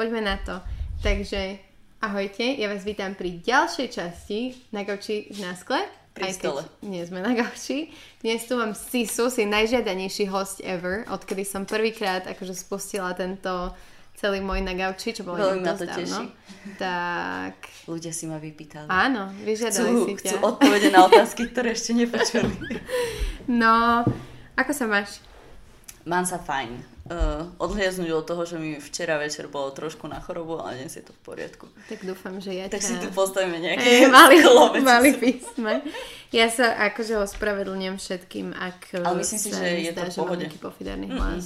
poďme na to. Takže, ahojte, ja vás vítam pri ďalšej časti na gauči na skle. Pri Aj stole. nie sme na gauči. Dnes tu mám Sisu, si najžiadanejší host ever, odkedy som prvýkrát akože spustila tento celý môj na gauči, čo bolo Veľmi ma to teší. Tak, Ľudia si ma vypýtali. áno, vyžiadali Chcú, si ťa. chcú odpovede na otázky, ktoré ešte nepočuli. No, ako sa máš? Mám sa fajn. Uh, odhliadnúť od toho, že mi včera večer bolo trošku na chorobu, ale dnes je to v poriadku. Tak dúfam, že ja Tak ťa... si tu postavíme nejaké Ej, mali, sklo, veď mali si- písme. Ja sa akože ospravedlňujem všetkým, ak Ale myslím si, že je to zdá, v že mám pohode. nejaký pofidárny hlas.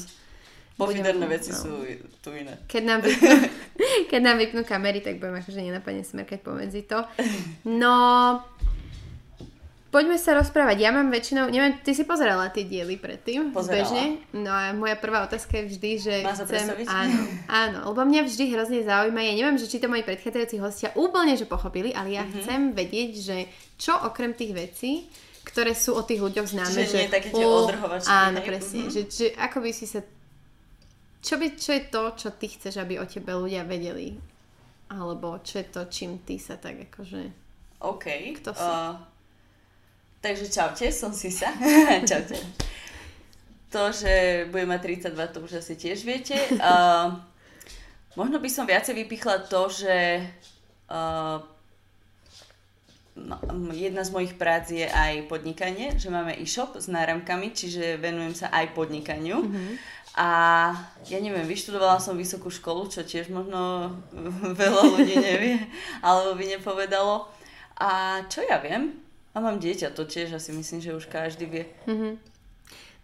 Pofiderné Budem- veci no. sú tu iné. Keď nám, vypnú, keď nám vypnú kamery, tak budem akože nenapadne smerkať pomedzi to. No, poďme sa rozprávať. Ja mám väčšinou, neviem, ty si pozerala tie diely predtým? Pozerala. Bežne? No a moja prvá otázka je vždy, že Má sa chcem... predstaviť? Áno, áno, lebo mňa vždy hrozne zaujíma, ja neviem, že či to moji predchádzajúci hostia úplne, že pochopili, ale ja chcem vedieť, že čo okrem tých vecí, ktoré sú o tých ľuďoch známe, Čiže že... nie také tie odrhovačky, Áno, hej? presne. Mhm. Že, že ako by si sa čo, by, čo je to, čo ty chceš, aby o tebe ľudia vedeli? Alebo čo je to, čím ty sa tak akože... OK. Kto si? Uh, takže čaute, som Sisa. čaute. To, že budem mať 32, to už asi tiež viete. Uh, možno by som viacej vypichla to, že uh, jedna z mojich prác je aj podnikanie, že máme e-shop s náramkami, čiže venujem sa aj podnikaniu. A ja neviem, vyštudovala som vysokú školu, čo tiež možno veľa ľudí nevie, alebo by nepovedalo. A čo ja viem? A mám dieťa, to tiež asi myslím, že už každý vie.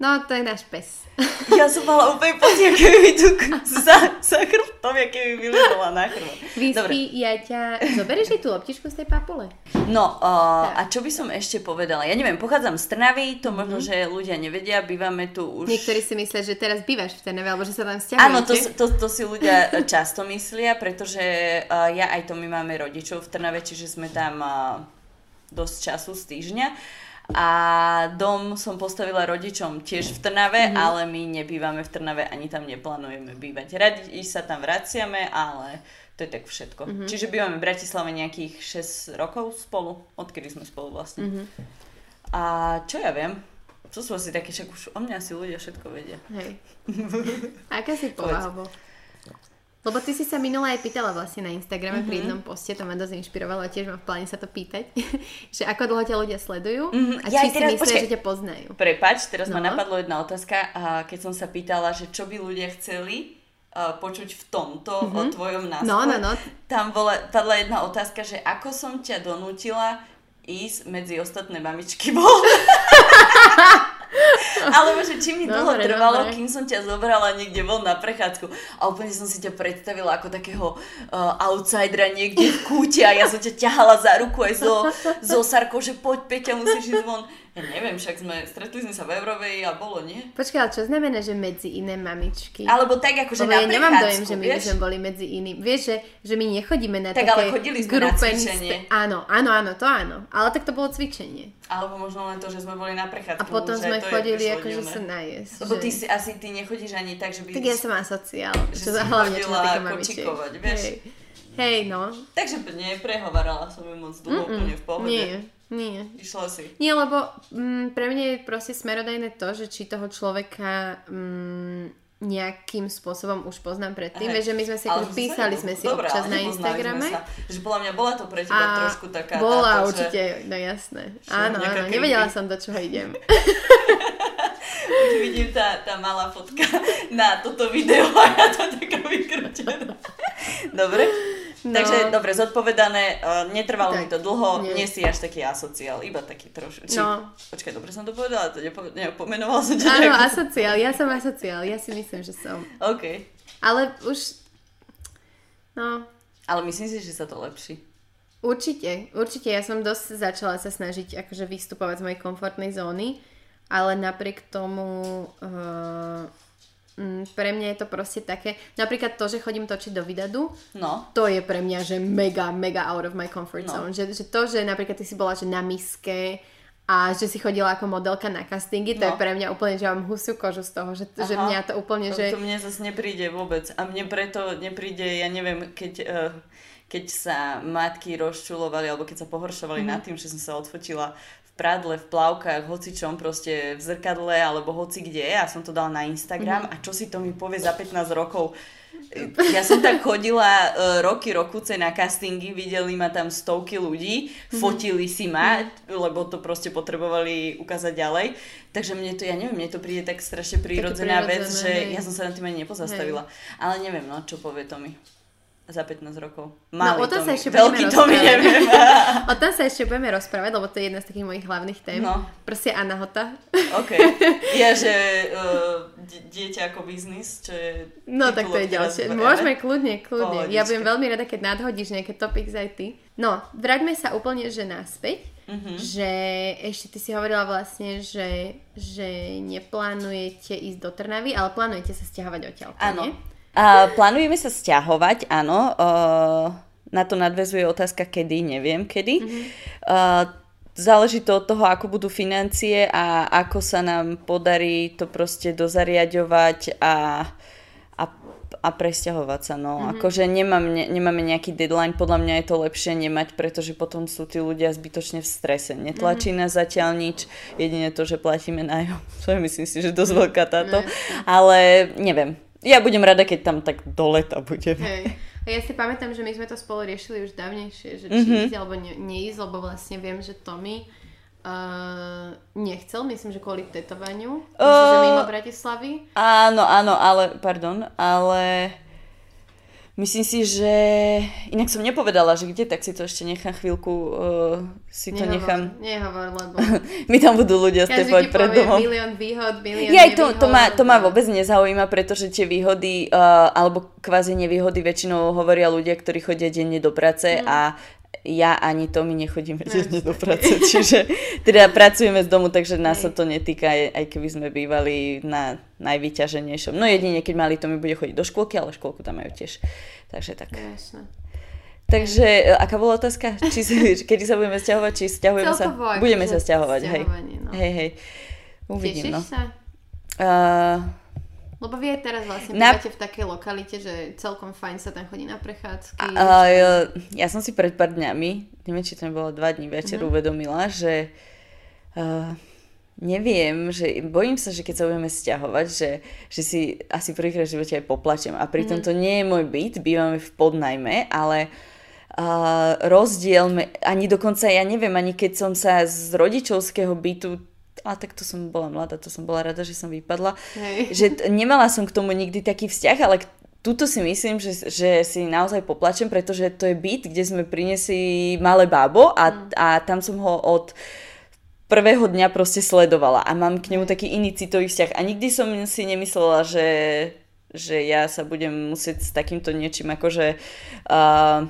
No, to je náš pes. Ja som mala úplne pocit, aké mi tu za, za chrbtom, aké mi vyležela na chrbot. Vyspí, ja ťa... Zoberieš jej tú loptičku z tej papule? No, uh, a čo by som ešte povedala? Ja neviem, pochádzam z Trnavy, to možno, že ľudia nevedia, bývame tu už... Niektorí si myslia, že teraz bývaš v Trnave, alebo že sa tam stiahujete. Áno, to, to, to si ľudia často myslia, pretože uh, ja aj to my máme rodičov v Trnave, čiže sme tam uh, dosť času z týždňa. A dom som postavila rodičom tiež v Trnave, mm-hmm. ale my nebývame v Trnave, ani tam neplánujeme bývať. Radi sa tam vraciame, ale to je tak všetko. Mm-hmm. Čiže bývame v Bratislave nejakých 6 rokov spolu, odkedy sme spolu vlastne. Mm-hmm. A čo ja viem? To sú asi také, však už o mňa si ľudia všetko vedia. Hej. Aká si povahovo? Lebo ty si sa minula aj pýtala vlastne na Instagrame mm-hmm. pri jednom poste, to ma dosť inšpirovalo a tiež mám v pláne sa to pýtať, že ako dlho ťa ľudia sledujú Mhm. a Ja či si teraz- myslia, počkaj. že ťa poznajú. Prepač, teraz no. ma napadlo jedna otázka, keď som sa pýtala, že čo by ľudia chceli uh, počuť v tomto mm-hmm. o tvojom nástupe. No, no, no. Tam bola, padla jedna otázka, že ako som ťa donútila ísť medzi ostatné mamičky bol. Alebo že či mi dlho Dobre, trvalo, dobre. kým som ťa zobrala niekde von na prechádzku. A úplne som si ťa predstavila ako takého uh, outsidera niekde v kúte a ja som ťa ťahala za ruku aj so, so Sarkou, že poď Peťa, musíš ísť von. Ja neviem, však sme, stretli sme sa v Eurovej a bolo, nie? Počkaj, ale čo znamená, že medzi iné mamičky? Alebo tak akože Lebo na ja nemám dojem, že my vieš? sme boli medzi iným. Vieš, že, že my nechodíme na Tak také ale chodili sme na cvičenie. spe- Áno, áno, áno, to áno. Ale tak to bolo cvičenie. Alebo možno len to, že sme boli na prechádzku. A potom sme chodili akože sa najesť. Lebo že- ty si, asi ty nechodíš ani tak, že by... Tak ja som asociál. že Čo si hlavne čo kočikovať, vieš? Hej. Hej, no. Takže neprehovarala som ju moc dlho, úplne v pohode. Nie, nie. Išla si. Nie, lebo mm, pre mňa je proste smerodajné to, že či toho človeka mm, nejakým spôsobom už poznám predtým. Hej. Že my sme si Ale akože že sa písali sme si Dobre, občas na Instagrame. Sa. Že podľa mňa bola to pre teba trošku taká bola táto, určite, no jasné. Že Áno, áno, creepy. nevedela som, do čoho idem. Že... Už vidím tá, tá malá fotka na toto video a ja to taká vykročená. Dobre? No. Takže, dobre, zodpovedané, uh, netrvalo Tak, mi to dlho, nie. nie. si až taký asociál, iba taký trošku. No. Počkaj, dobre som to povedala, to nepo, nepomenovala som ťa Áno, asociál, ja som asociál, ja si myslím, že som. OK. Ale už, no, Ale myslím si, že sa to lepší. Určite, určite. Ja som dosť začala sa snažiť akože vystupovať z mojej komfortnej zóny, ale napriek tomu uh, mm, pre mňa je to proste také, napríklad to, že chodím točiť do Vidadu, No. to je pre mňa, že mega, mega out of my comfort No. zone. Že, že to, že napríklad ty si bola že na miske a že si chodila ako modelka na castingy, to no. je pre mňa úplne, že mám husiu kožu z toho, že, že mňa to úplne, to, že... To mne zase nepríde vôbec a mne preto nepríde, ja neviem, keď... Uh, keď sa matky rozčulovali alebo keď sa pohoršovali mm. nad tým, že som sa odfotila v prádle, v plavkách, hocičom proste v zrkadle alebo hoci kde a som to dala na Instagram mm. a čo si to mi povie za 15 rokov ja som tak chodila uh, roky, rokuce na castingy, videli ma tam stovky ľudí, mhm. fotili si ma, lebo to proste potrebovali ukázať ďalej. Takže mne to, ja neviem, mne to príde tak strašne prírodzená vec, že hej. ja som sa na tým ani nepozastavila. Hej. Ale neviem, no, čo povie to mi za 15 rokov. Malý no, o tom sa ešte veľký to mi neviem. o tom sa ešte budeme rozprávať, lebo to je jedna z takých mojich hlavných tém. No. Proste Anna Hota. OK. Ja, že uh, dieťa ako biznis, čo je... No tak to je ďalšie. Môžeme kľudne, kľudne. Pohodička. Ja budem veľmi rada, keď nadhodíš nejaké topics aj ty. No, vráťme sa úplne, že naspäť. Mm-hmm. Že ešte ty si hovorila vlastne, že, že neplánujete ísť do Trnavy, ale plánujete sa stiahovať odtiaľ. Áno. A plánujeme sa stiahovať, áno. Uh, na to nadvezuje otázka kedy, neviem kedy. Mm-hmm. Uh, záleží to od toho, ako budú financie a ako sa nám podarí to proste dozariadovať a, a, a presťahovať sa. No. Mm-hmm. Akože nemám, ne, nemáme nejaký deadline, podľa mňa je to lepšie nemať, pretože potom sú tí ľudia zbytočne v strese. Netlačí mm-hmm. nás zatiaľ nič, jedine to, že platíme nájom. To je myslím si, že dosť veľká táto. Mm-hmm. Ale neviem, ja budem rada, keď tam tak do leta budem. Hej. A ja si pamätám, že my sme to spolu riešili už dávnejšie, že či mm-hmm. ísť alebo ne, neísť, lebo vlastne viem, že Tommy uh, nechcel, myslím, že kvôli tetovaniu, uh, myslím, že mimo Bratislavy. Áno, áno, ale, pardon, ale Myslím si, že inak som nepovedala, že kde, tak si to ešte nechám chvíľku, uh, si to nehovor, nechám. Nehovor, lebo... Mi tam budú ľudia stepovať pred domom. milión výhod, milión ja, to, to, ma, to ma vôbec nezaujíma, pretože tie výhody, uh, alebo kvázi nevýhody väčšinou hovoria ľudia, ktorí chodia denne do práce mm. a ja ani to my nechodíme denne do práce, čiže teda pracujeme z domu, takže nás sa to netýka, aj keby sme bývali na najvyťaženejšom. No jedine, keď mali to mi bude chodiť do škôlky, ale škôlku tam majú tiež. Takže tak. Jasne. Takže, e, aká bola otázka? Či, kedy sa budeme stiahovať, či stiahujeme sa? Budeme sa stiahovať, hej. No. Hej, hej. Uvidím, Tešíš no. sa? Uh, lebo vy aj teraz vlastne na... v takej lokalite, že celkom fajn sa tam chodí na prechádzky. A, a, ja, ja som si pred pár dňami, neviem, či to nebolo dva dní večer, uh-huh. uvedomila, že uh, neviem, že bojím sa, že keď sa budeme stiahovať, že, že si asi prvýkrát v živote aj poplačem. A pritom uh-huh. to nie je môj byt, bývame v podnajme, ale uh, rozdiel, ani dokonca ja neviem, ani keď som sa z rodičovského bytu a tak to som bola mladá, to som bola rada, že som vypadla. Hej. Že t- nemala som k tomu nikdy taký vzťah, ale tuto si myslím, že, že si naozaj poplačem, pretože to je byt, kde sme priniesli malé bábo a, mm. a tam som ho od prvého dňa proste sledovala a mám k nemu taký iný citový vzťah a nikdy som si nemyslela, že, že ja sa budem musieť s takýmto niečím akože uh,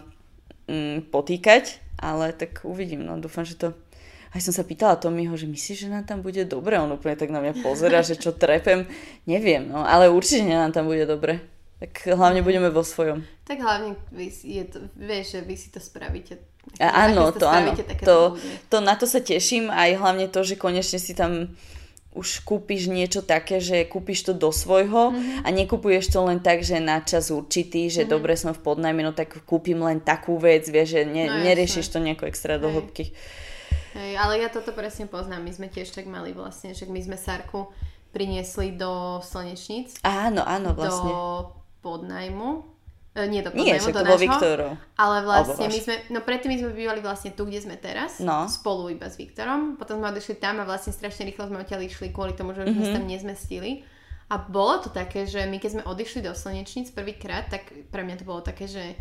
um, potýkať, ale tak uvidím, no dúfam, že to aj som sa pýtala Tomiho, že myslíš, že nám tam bude dobre? On úplne tak na mňa pozera, že čo trepem. Neviem, no, ale určite nám tam bude dobre. Tak hlavne budeme vo svojom. Tak hlavne vy, je to, vieš, že vy si to spravíte. A, áno, to, áno. To, to, na to sa teším aj hlavne to, že konečne si tam už kúpiš niečo také, že kúpiš to do svojho mm-hmm. a nekupuješ to len tak, že na čas určitý, že mm-hmm. dobre som v podnajme, no tak kúpim len takú vec, vieš, že ne, no, neriešiš to nejako extra do hĺbky. Hej, ale ja toto presne poznám. My sme tiež tak mali vlastne, že my sme Sarku priniesli do slnečníc. Áno, áno, vlastne. Do podnajmu. E, nie do podnajmu, nie, do nášho. Viktorov. Ale vlastne my sme, no predtým my sme bývali vlastne tu, kde sme teraz. No. Spolu iba s Viktorom. Potom sme odišli tam a vlastne strašne rýchlo sme odtiaľ išli kvôli tomu, že mm-hmm. sme sa tam nezmestili. A bolo to také, že my keď sme odišli do slnečníc prvýkrát, tak pre mňa to bolo také, že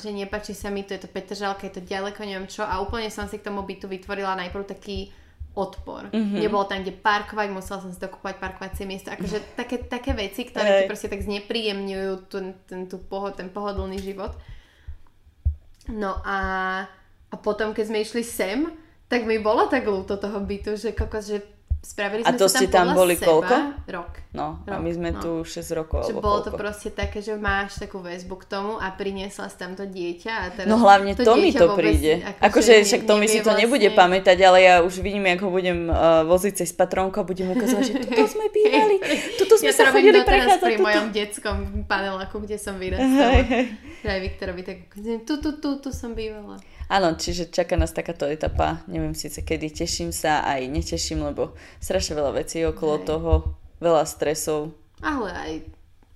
že nepačí sa mi to, je to Petržalka, je to ďaleko, neviem čo a úplne som si k tomu bytu vytvorila najprv taký odpor. Mm-hmm. Nebolo tam kde parkovať, musela som si dokúpať parkovacie miesto. Akože také, také veci, ktoré ti proste tak znepríjemňujú ten, ten, tú pohod, ten pohodlný život. No a, a potom, keď sme išli sem, tak mi bolo tak ľúto toho bytu, že kokos, že Spravili A sme to sa ste tam podľa boli seba koľko? Rok. No, a Rok, my sme no. tu 6 rokov. Že alebo bolo to proste také, že máš takú väzbu k tomu a priniesla si tam to dieťa a teraz No hlavne to, mi dieťa to príde. akože ne- však to mi si to nebude vlastne- pamätať, ale ja už vidím, ako ho budem uh, voziť cez patrónku a budem ukazovať, že tuto sme bývali, tuto sme ja sa to chodili prechádzať. pri mojom detskom paneláku, kde som vyrastala. hej. Že aj Viktorovi tak tu, tu, tu, tu som bývala. Áno, čiže čaká nás takáto etapa, neviem síce kedy, teším sa aj neteším, lebo strašne veľa vecí okolo Hej. toho, veľa stresov. Ale aj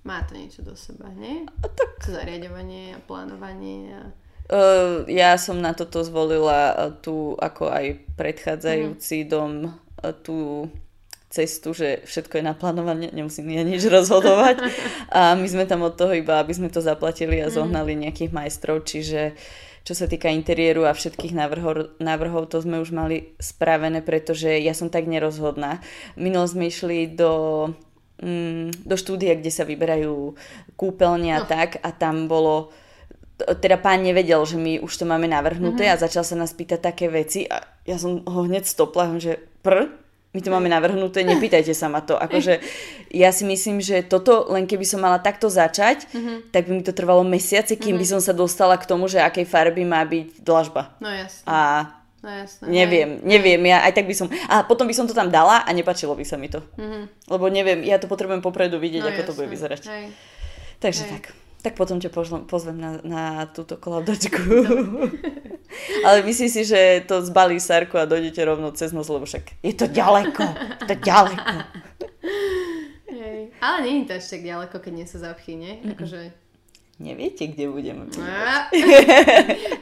má to niečo do seba, nie? A tak zariadovanie a plánovanie a... Uh, ja som na toto zvolila uh, tú, ako aj predchádzajúci Mhm. dom, uh, tú cestu, že všetko je naplánované, nemusím ja nič rozhodovať. A my sme tam od toho iba, aby sme to zaplatili Mhm. a zohnali nejakých majstrov, čiže čo sa týka interiéru a všetkých návrhov, návrhov, to sme už mali spravené, pretože ja som tak nerozhodná. Minulo sme išli do, mm, do štúdia, kde sa vyberajú kúpeľne a No. tak a tam bolo teda pán nevedel, že my už to máme navrhnuté Mhm. a začal sa nás pýtať také veci a ja som ho hneď stopla, že pr, my to máme navrhnuté, nepýtajte sa ma to. Akože ja si myslím, že toto, len keby som mala takto začať, Mhm. tak by mi to trvalo mesiace, kým by som sa dostala k tomu, že akej farby má byť dlažba. No jasné. A No jasné. neviem, neviem, ja aj tak by som... A potom by som to tam dala a nepačilo by sa mi to. Mhm. Lebo neviem, ja to potrebujem popredu vidieť, No ako to bude jasné. vyzerať. Hej. Takže Hej. tak. Tak potom ťa pozvem, pozvem na, na túto kolaudačku. Ale myslím si, že to zbalí Sarku a dojdete rovno cez noc, lebo však je to ďaleko. Je to ďaleko. Hej. Ale nie je to až tak ďaleko, keď nie sú zapchy, nie? Akože... Neviete, kde budeme.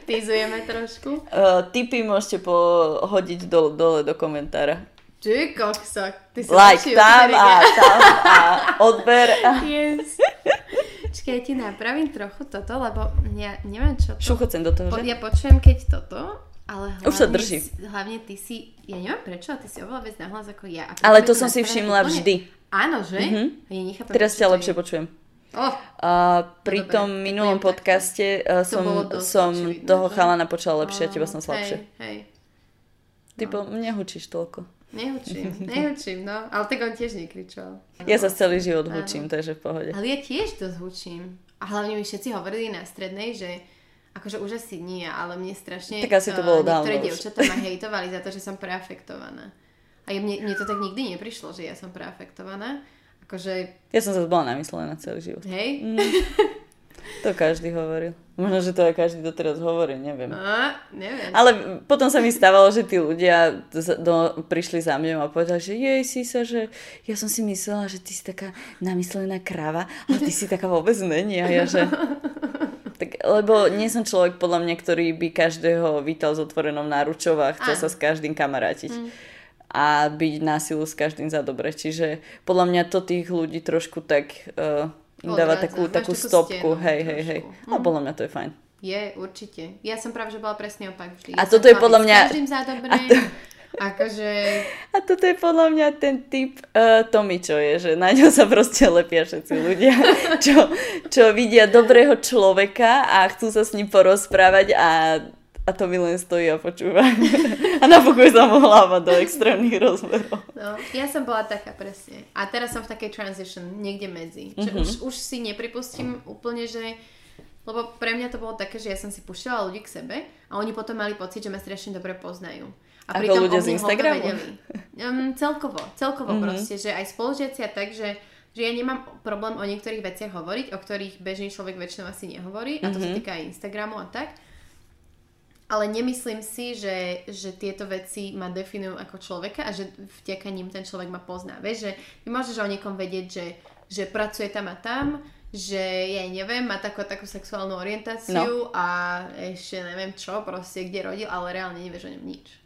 Týzujeme trošku. Uh, tipy môžete pohodiť dole, dole do komentára. Ty kokso, ty si Like tam a tam a odber. A... Yes. Čakaj, ja ti napravím trochu toto, lebo ja neviem, čo to... Šuchocem do toho, že? ja počujem, keď toto, ale hlavne, Už sa drží. hlavne ty si, ja neviem prečo, ale ty si oveľa viac nahlas ako ja. A Ale to som si všimla úplne- vždy. Áno, že? Mhm. Ja nechápem, Teraz ťa to lepšie počujem. Oh, A pri dobre, tom tak minulom podcaste uh, To som, dosť som očividné, toho že? chalana počula lepšie a teba som Hej, slabšie. hej. Ty po, nehučíš toľko. Nehučím, nehučím, no. Ale tak on tiež nekričal. Ja sa celý život hučím, takže v pohode. Ale ja tiež dosť hučím. A hlavne mi všetci hovorili na strednej, že akože už asi nie, ale mne strašne Tak asi to bolo dávno niektoré dievčatá ma hejtovali za to, že som preafektovaná. A mne, mne to tak nikdy neprišlo, že ja som preafektovaná. Akože, Ja som sa bola namyslená celý život. hej, To každý hovoril. Možno, že to aj každý doteraz hovorí, neviem. a, neviem. Ale potom sa mi stávalo, že tí ľudia do, prišli za mňou a povedali, že jej si sa, že ja som si myslela, že ty si taká namyslená kráva, ale ty si taká vôbec není. A ja, že... Tak, lebo nie som človek, podľa mňa, ktorý by každého vítal s otvorenou náručou a chcel Áno. sa s každým kamarátiť. A byť násilu s každým za dobre. Čiže podľa mňa to tých ľudí trošku tak... Uh, im dáva takú, takú stopku. Hej, hej, hej. A podľa mňa to je fajn. Je, určite. Ja som práve, že bola presne opak vždy. A Ja toto je podľa mňa- každým za dobre. Akože... A toto je podľa mňa ten typ uh, Tomy, čo je, že na ňo sa proste lepia všetci ľudia, čo, čo vidia dobrého človeka a chcú sa s ním porozprávať a, a to mi len stojí a počúva. A napokoj sa mu hlava do extrémnych rozmerov. No, ja som bola taká presne. A teraz som v takej transition, niekde medzi. Že Mhm. už, už si nepripustím úplne, že... Lebo pre mňa to bolo také, že ja som si púšťala ľudí k sebe a oni potom mali pocit, že ma strašne dobre poznajú. A Ako pritom ľudia z Instagramu? vedeli. Um, celkovo, celkovo Mhm. proste, že aj spolužiaci a tak, že že ja nemám problém o niektorých veciach hovoriť, o ktorých bežný človek väčšinou asi nehovorí, a to sa Mhm. týka aj Instagramu a tak. Ale nemyslím si, že, že tieto veci ma definujú ako človeka a že vďaka ním ten človek ma pozná. Vieš, že ty môžeš o niekom vedieť, že, že pracuje tam a tam, že ja neviem, má takú, takú sexuálnu orientáciu No. a ešte neviem čo, proste kde rodil, ale reálne nevieš o ňom nič.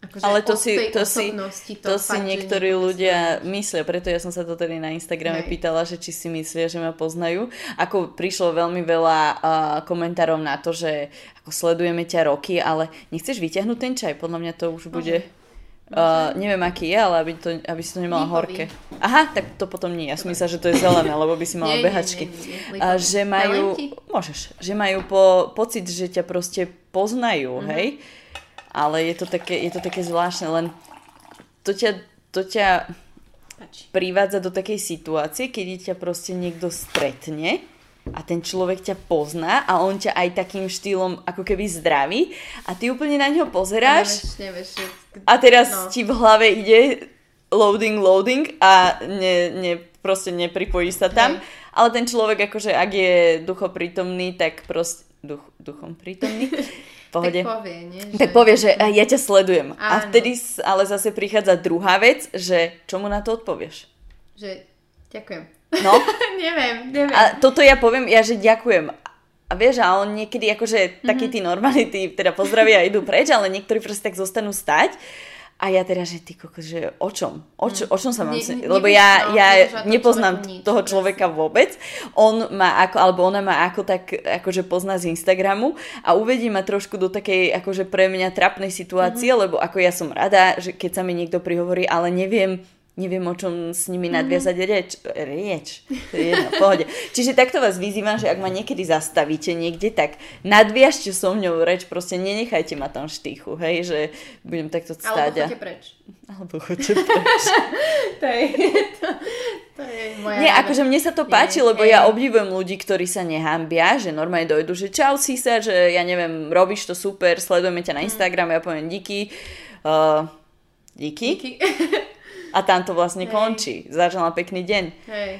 Akože Ale to si, to si, osobnosti to si niektorí ľudia myslia, preto ja som sa to tedy na Instagrame Hej. pýtala, že či si myslia, že ma poznajú. Ako prišlo veľmi veľa uh, komentárov na to, že ako sledujeme ťa roky, ale nechceš vyťahnuť ten čaj? Podľa mňa to už bude... Uh, neviem, aký je, ale aby, to, aby si to nemala Lípový. horké. Aha, tak to potom nie. Ja som myslela, že to je zelené, lebo by si mala Nie, behačky. nie, nie, nie. Že majú... Môžeš. Že majú po, pocit, že ťa proste poznajú, Mhm. hej? Ale je to také, je to také zvláštne, len to ťa to ťa privádza do takej situácie, kedy ťa proste niekto stretne a ten človek ťa pozná a on ťa aj takým štýlom ako keby zdraví a ty úplne na ňo pozeráš Nevieš, nevieš, a teraz no. ti v hlave ide loading, loading a ne, ne, proste nepripojí sa tam. Hej. Ale ten človek akože ak je duchoprítomný, tak proste... Duch, duchom prítomný? Pohode. Tak povie, nie? Že... Tak povie, že "A ja ťa sledujem. A Áno. vtedy s- ale zase prichádza druhá vec, že čo mu na to odpovieš? Že ďakujem. No, neviem, neviem. a toto ja poviem, ja že ďakujem. A vieš, a on niekedy akože takí Mhm. tí normálni, tí teda pozdravia a idú preč, ale niektorí proste tak zostanú stať. A ja teda, že ty kokos, že o čom? O, čo, o čom sa mám... Ne- ne- lebo ja, no, ja nepoznám nič, toho človeka vôbec. On má ako, alebo ona má ako tak, akože pozná z Instagramu a uvedí ma trošku do takej, akože pre mňa trapnej situácie, Mhm. mm-hmm. lebo ako ja som rada, že keď sa mi niekto prihovorí, ale neviem, neviem o čom s Mhm. nimi nadviazať reč. Reč. To je jedno, pohode. Čiže takto vás vyzývam, že ak ma niekedy zastavíte niekde, tak nadviažte so mňou reč, proste nenechajte ma tam štychu, hej, že budem takto Alebo stáť. a- choďte preč. Alebo choďte preč. To je, to, to je moja... Nie, rada. akože mne sa to páči, lebo ja obdivujem ľudí, ktorí sa nehambia, že normálne dojdu, že čau si sa, že ja neviem, robíš to super, sledujeme Mm. ťa na Instagrame, ja poviem díky. Uh, díky. Díky. A tam to vlastne Hej. končí. Zažala pekný deň. Hej.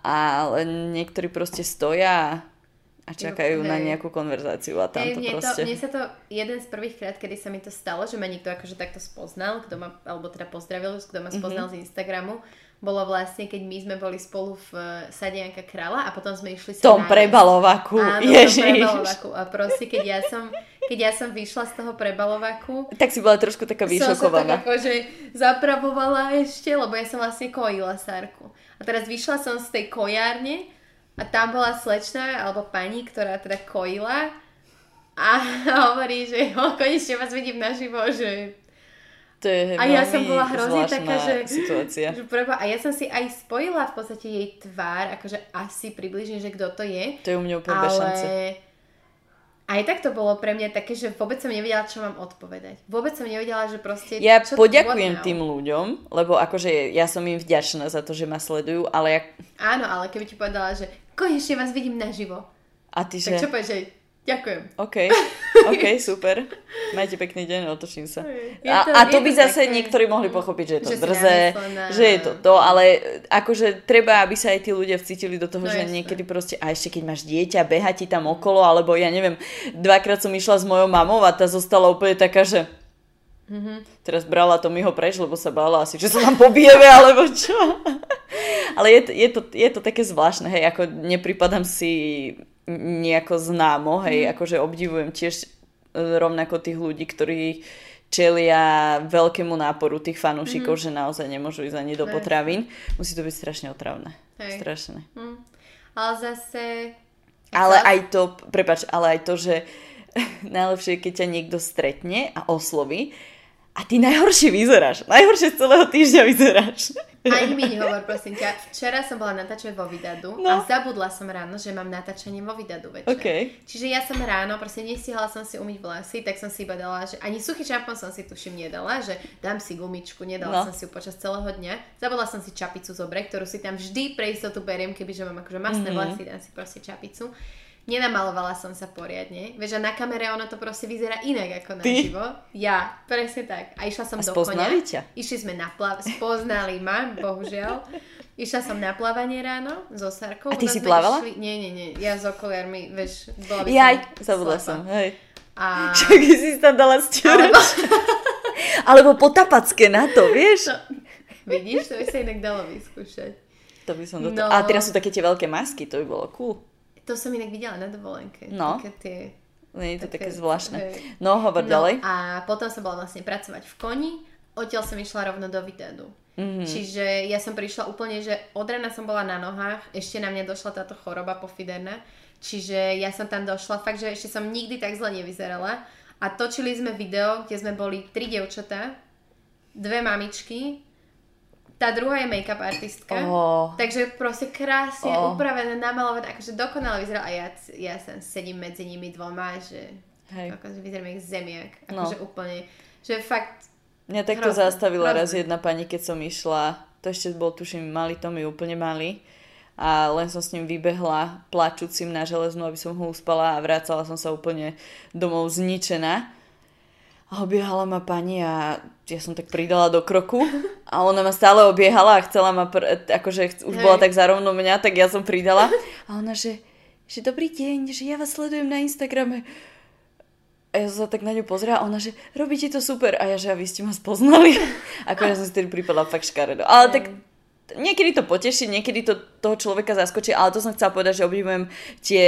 Ale niektorí proste stoja a čakajú na Hej. nejakú konverzáciu a tam Hej, to mne, proste... to, mne sa to jeden z prvých krát, kedy sa mi to stalo, že ma niekto akože takto spoznal, kto ma, alebo teda pozdravil, kto ma spoznal Mhm. z Instagramu, bolo vlastne, keď my sme boli spolu v eh, Sade Janka Kráľa a potom sme išli sa tom nájsť. prebalovaku. Áno, v tom Ježiš. prebalovaku. A proste, keď ja som, keď ja som vyšla z toho prebalovaku, Tak si bola trošku taká som sa tak vyšokovaná. akože zapravovala ešte, lebo ja som vlastne kojila Sarku. A teraz vyšla som z tej kojárne a tam bola slečna alebo pani, ktorá teda kojila a hovorí, že ho, konečne vás vidím naživo, že To je A ja som bola hrozne taká, že- situácia. že preba, a ja som si aj spojila v podstate jej tvár, akože asi približne, že kto to je. To je u mňa úplne bez šance. Ale aj tak to bolo pre mňa také, že vôbec som nevedela, čo mám odpovedať. Vôbec som nevedela, že proste... Ja čo poďakujem tým ľuďom, lebo akože ja som im vďačná za to, že ma sledujú, ale jak... Áno, ale keby ti povedala, že konečne vás vidím naživo. A ty, Tak že... čo povieš, že ďakujem. OK, OK, super. Majte pekný deň, otočím sa. Je A, to- a to by to zase také- niektorí mohli pochopiť, že je to Že drzé, namyslená. že je to to, ale akože treba, aby sa aj tí ľudia vcítili do toho, No že jasné. niekedy proste, a ešte keď máš dieťa, beha ti tam okolo, alebo ja neviem, dvakrát som išla s mojou mamou a tá zostala úplne taká, že Mhm. Teraz brala to mi ho preč, lebo sa bála asi, že sa tam pobijeme, alebo čo. Ale je to, je, to, je to také zvláštne, hej, ako nepripadám si nejako známo, hej, akože obdivujem tiež e, rovnako tých ľudí, ktorí čelia veľkému náporu tých fanúšikov, že naozaj nemôžu ísť ani do Presne. potravín. Musí to byť strašne otravné. Hej. Strašné. Hm. Ale zase... Ale aj to, prepač, ale aj to, že najlepšie je, keď ťa niekto stretne a osloví a ty najhoršie vyzeráš. Najhoršie z celého týždňa vyzeráš. Ani mi nehovor, prosím ťa. Včera som bola natáčať vo Vidadu No. a zabudla som ráno, že mám natáčanie vo Vidadu večer. OK. Čiže ja som ráno, proste nestihala som si umyť vlasy, tak som si iba dala, že ani suchý šampón som si tuším nedala, že dám si gumičku, nedala No. som si ju počas celého dňa. Zabudla som si čapicu zobrať, ktorú si tam vždy pre istotu beriem, kebyže mám akože masné Mhm. vlasy, dám si proste čapicu. Nenamalovala som sa poriadne. Vieš, a na kamere ono to proste vyzerá inak ako Ty? naživo. Ja, presne tak. A išla som A do konia. ťa? Išli sme na plav... Spoznali ma, bohužiaľ. Išla som na plávanie ráno so Sarkou. A ty si plávala? Išli... Nie, nie, nie. Ja s okuliarmi, vieš, bola by Jaj, zabudla som, hej. A... Čak si tam dala. Alebo... Alebo potapacké na to, vieš? No, vidíš, to by sa inak dalo vyskúšať. To by som do No. A teraz sú také tie veľké masky, to by bolo cool. To som inak videla na dovolenke. No. Také tie... Nie je to také, Také- zvláštne. hej. No, hovor No ďalej. a potom som bola vlastne pracovať v koni, odtiaľ som išla rovno do Vidadu. Mhm. Čiže ja som prišla úplne, že od rána som bola na nohách, ešte na mňa došla táto choroba pofiderná, čiže ja som tam došla, fakt, že ešte som nikdy tak zle nevyzerala a točili sme video, kde sme boli tri dievčatá, dve mamičky, tá druhá je make-up artistka, Oh. takže proste krásne Oh. upravené, namalované, akože dokonale vyzerala a ja, ja som sedím medzi nimi dvoma, že Hej. akože vyzerám jak zemiak, No. akože úplne, že fakt Mňa takto Hrozné, zastavila hrozné. raz jedna pani, keď som išla, to ešte bol, tuším, malý Tommy, úplne malý. A len som s ním vybehla plačúcim na železnú, aby som ho uspala a vracala som sa úplne domov zničená. A obiehala ma pani a ja som tak pridala do kroku a ona ma stále obiehala a chcela ma, pr- akože už Hej. bola tak zarovno mňa, tak ja som pridala. A ona, že, že dobrý deň, že ja vás sledujem na Instagrame. A ja som sa tak na ňu pozrela a ona, že robíte to super. A ja, že a vy ste ma spoznali. Ako ja som si tedy pripadala fakt škaredo. Ale tak niekedy to poteší, niekedy to toho človeka zaskočí, ale to som chcela povedať, že obdivujem tie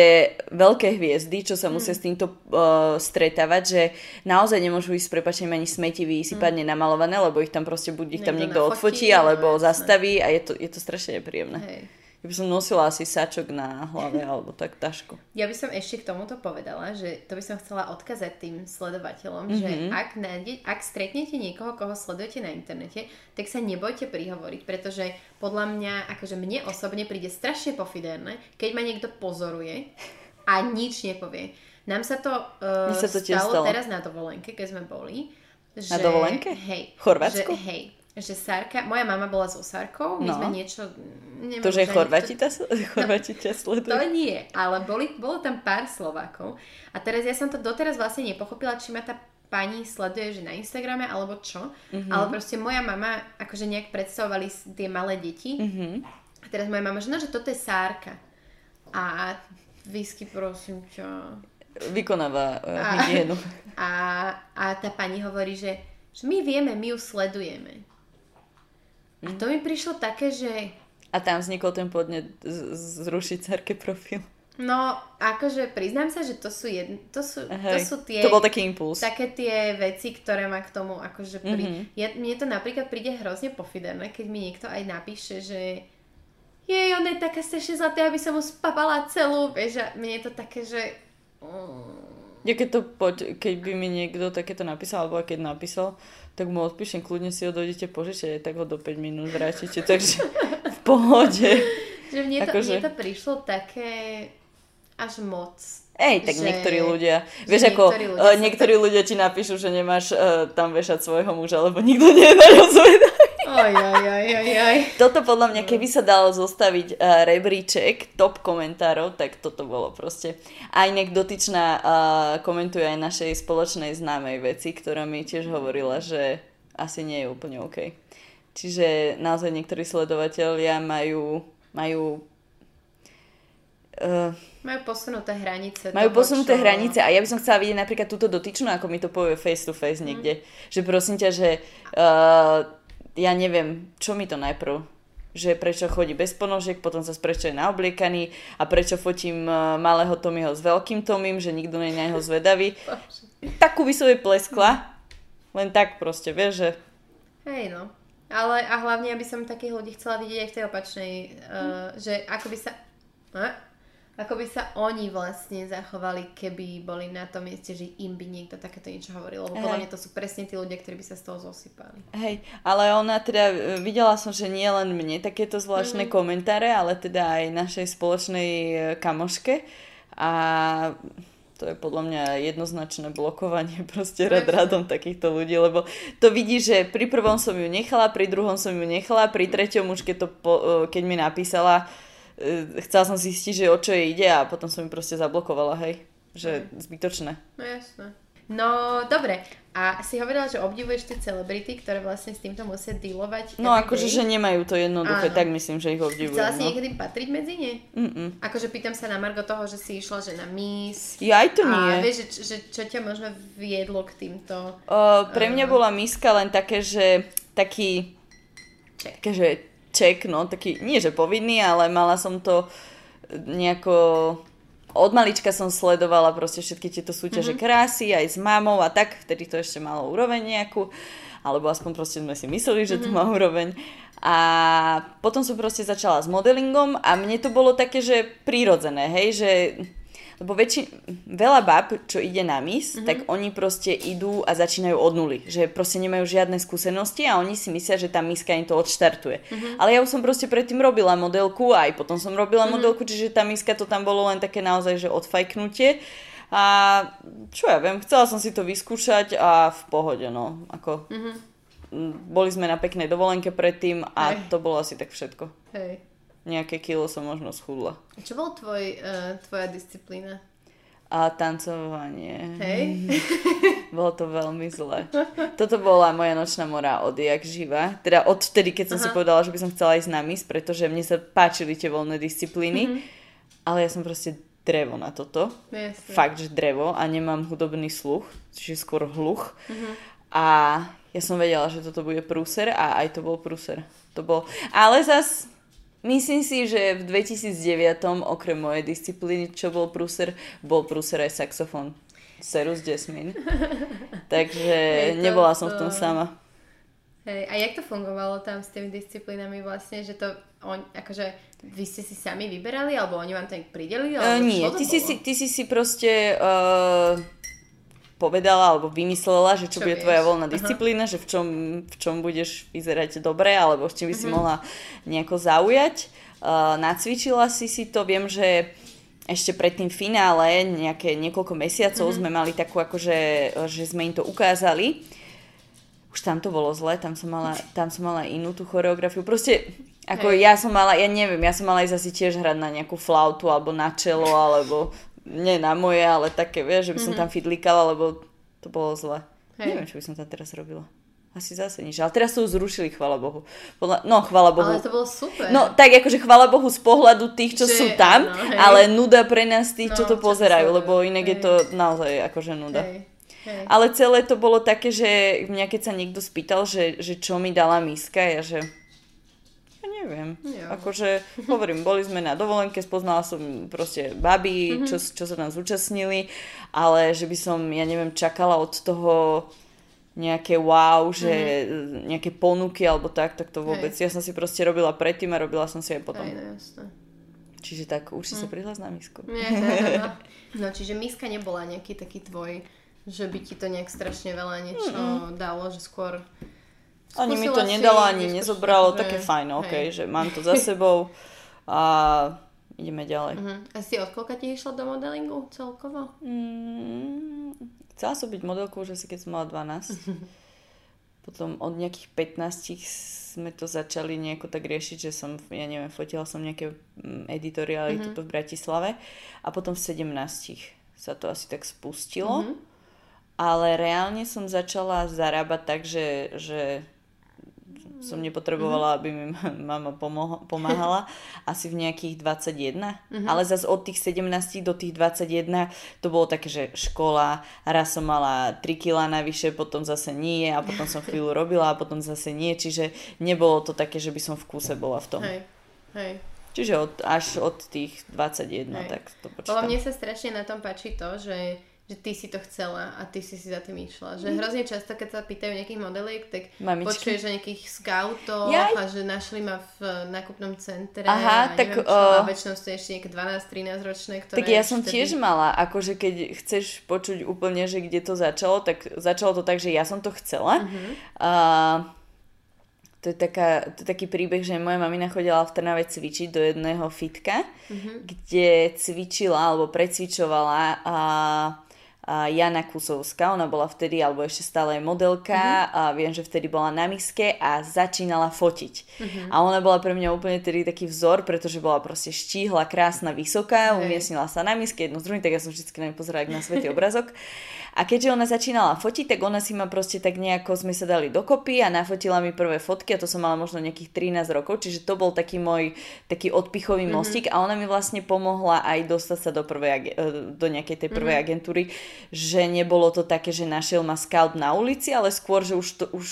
veľké hviezdy, čo sa musia s týmto uh, stretávať, že naozaj nemôžu ísť s prepačením ani smeti vysypadne namalované, lebo ich tam proste buď ich tam Niekto odfotí, no, alebo jasné. zastaví a je to, je to strašne nepríjemné. Hej. Ja by som nosila asi sačok na hlave alebo tak tašku. Ja by som ešte k tomuto povedala, že to by som chcela odkazať tým sledovateľom, Mhm. mm-hmm. že ak, nájde, ak stretnete niekoho, koho sledujete na internete, tak sa nebojte prihovoriť, pretože podľa mňa, akože mne osobne príde strašne pofiderné, keď ma niekto pozoruje a nič nepovie. Nám sa to, uh, Mne sa to stalo, stalo. teraz na dovolenke, keď sme boli. Že, dovolenke? Hej. V Chorvátsku? Že, hej. Že Sárka, moja mama bola so Sárkou, my No. sme niečo... Neviem, To, že už ani Chorvati, ta, Chorvati ťa sledujú. to nie, ale boli, bolo tam pár Slovákov. A teraz ja som to doteraz vlastne nepochopila, či ma tá pani sleduje, že na Instagrame, alebo čo. Mhm. Mm-hmm. Ale proste moja mama, akože nejak predstavovali tie malé deti. Mhm. Mm-hmm. A teraz moja mama, že no, že toto je Sárka. A whisky, prosím ťa. Vykonáva uh, A- hygienu. A, a tá pani hovorí, že, že my vieme, my ju sledujeme. A to mi prišlo také, že A tam vznikol ten podnet z- zrušiť cerke profil. No, akože priznám sa, že to sú, jedn, to sú, to Hej. sú tie... to bol taký impuls. Také tie veci, ktoré ma k tomu akože pri... Mhm. Ja, mne to napríklad príde hrozne pofiderné, keď mi niekto aj napíše, že jej, ona je taká strašne zlatá, aby som mu spapala celú, vieš, a mne je to také, že... Ja keď, to poď, keď by mi niekto takéto napísal, alebo keď napísal, tak mu odpíšem, kľudne si ho dojdete požičať, tak ho do 5 minút vrátite, takže v pohode. že mne to, Akože- mne to prišlo také až moc. Ej, tak Že- niektorí ľudia, vieš ako, niektorí ľudia sa niektorí ľudia ti napíšu, že nemáš uh, tam vešať svojho muža, lebo nikto nie je Oj, oj, oj, oj, oj. Toto podľa mňa, keby sa dalo zostaviť uh, rebríček top komentárov, tak toto bolo proste. A inak dotyčná uh, komentuje aj našej spoločnej známej veci, ktorá mi tiež hovorila, že asi nie je úplne OK. Čiže naozaj niektorí sledovatelia majú, majú uh, Majú posunuté hranice. majú toho, posunuté čo- hranice a ja by som chcela vidieť napríklad túto dotyčnú, ako mi to povie face to face niekde. Že prosím ťa, že uh, ja neviem, čo mi to najprv že prečo chodí bez ponožiek, potom sa prečo je naobliekaný a prečo fotím uh, malého Tommyho s veľkým Tomym, že nikto nie je na jeho zvedavý. Takú by som jej pleskla, len tak proste, vieš, že Hej no. Ale a hlavne, aby som takých ľudí chcela vidieť aj v tej opačnej, uh, že ako by sa... Uh, ako by sa oni vlastne zachovali, keby boli na tom mieste, že im by niekto takéto niečo hovoril. Lebo podľa mňa to sú presne tí ľudia, ktorí by sa z toho zosypali. Hej, ale ona teda, e, videla som, že nie len mne takéto zvláštne mm. komentáre, ale teda aj našej spoločnej e, kamoške a to je podľa mňa jednoznačné blokovanie proste rad radom takýchto ľudí, lebo to vidí, že pri prvom som ju nechala, pri druhom som ju nechala, pri treťom už keď, to po, e, keď mi napísala, chcela som zistiť, že o čo jej ide a potom som ju proste zablokovala, hej, že zbytočné. No jasné. No, dobre. A si hovorila, že obdivuješ tie celebrity, ktoré vlastne s týmto musia dealovať. No akože, že nemajú to jednoduché, Áno. tak myslím, že ich obdivujem. Chcela si no. niekedy patriť medzi ne? Mm-mm. Akože pýtam sa na Margo toho, že si išla že na Miss. Ja aj to A nie. vieš, že, že čo ťa možno viedlo k týmto... Uh, pre mňa bola miska len také, že taký, Check. také, že ček, no, taký, nie že povinný, ale mala som to nejako... Od malička som sledovala proste všetky tieto súťaže mm-hmm. krásy, aj s mamou a tak, vtedy to ešte malo úroveň nejakú, alebo aspoň proste sme si mysleli, že to má úroveň. A potom som proste začala s modelingom a mne to bolo také, že prírodzené, hej, že lebo väčši, veľa bab, čo ide na mis, mm-hmm. tak oni proste idú a začínajú od nuly. Že proste nemajú žiadne skúsenosti a oni si myslia, že tá miska im to odštartuje. Mm-hmm. Ale ja už som proste predtým robila modelku, aj potom som robila mm-hmm. modelku, čiže tá miska to tam bolo len také naozaj, že odfajknutie. A čo ja viem, chcela som si to vyskúšať a v pohode, no. Ako, mm-hmm. boli sme na peknej dovolenke predtým a Hej. to bolo asi tak všetko. Hej. Nejaké kilo som možno schudla. Čo bol tvoj, uh, tvoja disciplína? A tancovanie. Hej? Bolo to veľmi zle. Toto bola moja nočná mora odjak živa. Teda od vtedy, keď som Aha. si povedala, že by som chcela ísť na mis, pretože mne sa páčili tie voľné disciplíny. Mm-hmm. Ale ja som proste drevo na toto. Jasne. Fakt, že drevo a nemám hudobný sluch, čiže skôr hluch. Mhm. A ja som vedela, že toto bude prúser a aj to bol prúser. To bol... Ale zas myslím si, že v 2009 okrem mojej disciplíny, čo bol prúser, bol prúser aj saxofón. Serus Jasmine. Takže to- nebola som v tom to- sama. Hej, a jak to fungovalo tam s tými disciplínami vlastne, že to on, akože vy ste si sami vyberali, alebo oni vám to pridelili? Uh, Alebo nie, čo to ty bolo? si, ty si si proste uh, povedala alebo vymyslela, že čo, Čo bude vieš. tvoja voľná Aha. disciplína, že v čom, v čom budeš vyzerať dobre alebo s čím by Mhm. si mohla nejako zaujať. Uh, nacvičila si si to, viem, že ešte pred tým finále, nejaké niekoľko mesiacov Mhm. sme mali takú akože, že sme im to ukázali. Už tam to bolo zle, tam som mala, tam som mala inú tú choreografiu. Proste, ako Hej. ja som mala, ja neviem, ja som mala ísť asi tiež hrať na nejakú flautu alebo na čelo, alebo nie na moje, ale také, vieš, že by som tam fidlikala, lebo to bolo zle. Hej. Neviem, čo by som tam teraz robila. Asi zase nič. Ale teraz už zrušili, chvala Bohu. Podľa, no, chvala Bohu. Ale to bolo super. No tak akože chvala Bohu z pohľadu tých, čo Že sú tam, áno, hej. ale nuda pre nás tých, čo No, to čo to pozerajú, sledujú, lebo inak je hej. to naozaj akože nuda. Hej, hej. Ale celé to bolo také, že mňa keď sa niekto spýtal, že, že čo mi dala miska, ja že ja neviem. Jo. Akože hovorím, boli sme na dovolenke, spoznala som proste baby, Mhm. čo, čo sa tam zúčastnili, ale že by som, ja neviem, čakala od toho nejaké wow, že nejaké ponuky alebo tak, tak to vôbec. Ja som si proste robila predtým a robila som si aj potom. Hej, no jasné. Čiže tak určite sa prihlás na misku. Nie, no. no čiže miska nebola nejaký taký tvoj, že by ti to nejak strašne veľa niečo dalo, že skôr... Ani mi to si, nedalo, ani nezobralo, že- také fajn, ok, hej. že mám to za sebou a ideme ďalej. Uh-huh. A si od koľka ti išla do modelingu celkovo? Mm, chcela som byť modelkou už asi keď som mala 12. Potom od nejakých 15 sme to začali nejako tak riešiť, že som, ja neviem, fotila som nejaké mm, editoriály mm-hmm. tu v Bratislave a potom v 17 sa to asi tak spustilo. Mhm. Ale reálne som začala zarábať tak, že, že som nepotrebovala, aby mi mama pomáhala asi v nejakých 21. Ale zase od tých 17 do tých 21 to bolo také, že škola, raz som mala 3 kg navyše, potom zase nie a potom som chvíľu robila a potom zase nie, čiže nebolo to také, že by som v kúse bola v tom. Hej, hej. Čiže od, až od tých 21, Hej. tak to počítam. mne sa strašne na tom páči to, že, že ty si to chcela a ty si si za tým išla. Že hrozne často, keď sa pýtajú nejakých modeliek, tak Mamičky. počuješ o nejakých scoutoch Jaj. a že našli ma v eh, nákupnom centre Aha, a tak, neviem čo, o- a väčšinou sú ešte nejaké 12-13 ročné, ktoré Tak ja som vtedy... tiež mala, akože keď chceš počuť úplne, že kde to začalo, tak začalo to tak, že ja som to chcela. Uh-huh. A to je, taká, to je taký príbeh, že moja mamina chodila v Trnave cvičiť do jedného fitka, uh-huh. kde cvičila alebo precvičovala a Jana Kusovská, ona bola vtedy, alebo ešte stále je modelka uh-huh. a viem, že vtedy bola na miske a začínala fotiť. Uh-huh. A ona bola pre mňa úplne tedy taký vzor, pretože bola proste štíhla, krásna, vysoká, Hej. umiestnila sa na miske jedno z druhým, tak ja som vždy na ňu pozerala na svetý obrazok. A keďže ona začínala fotiť, tak ona si ma proste tak nejako sme sa dali dokopy a nafotila mi prvé fotky a to som mala možno nejakých 13 rokov, čiže to bol taký môj taký odpichový mm-hmm. mostík a ona mi vlastne pomohla aj dostať sa do, prvej, e, do nejakej tej prvej mm-hmm. agentúry, že nebolo to také, že našiel ma scout na ulici, ale skôr, že už to už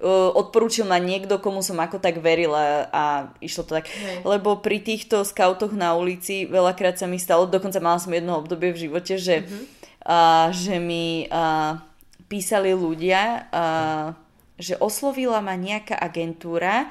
uh, odporúčil ma niekto, komu som ako tak verila a išlo to tak. Hej. Lebo pri týchto skautoch na ulici veľakrát sa mi stalo, dokonca mala som jedno obdobie v živote, že, Mhm. Uh, že mi uh, písali ľudia, uh, že oslovila ma nejaká agentúra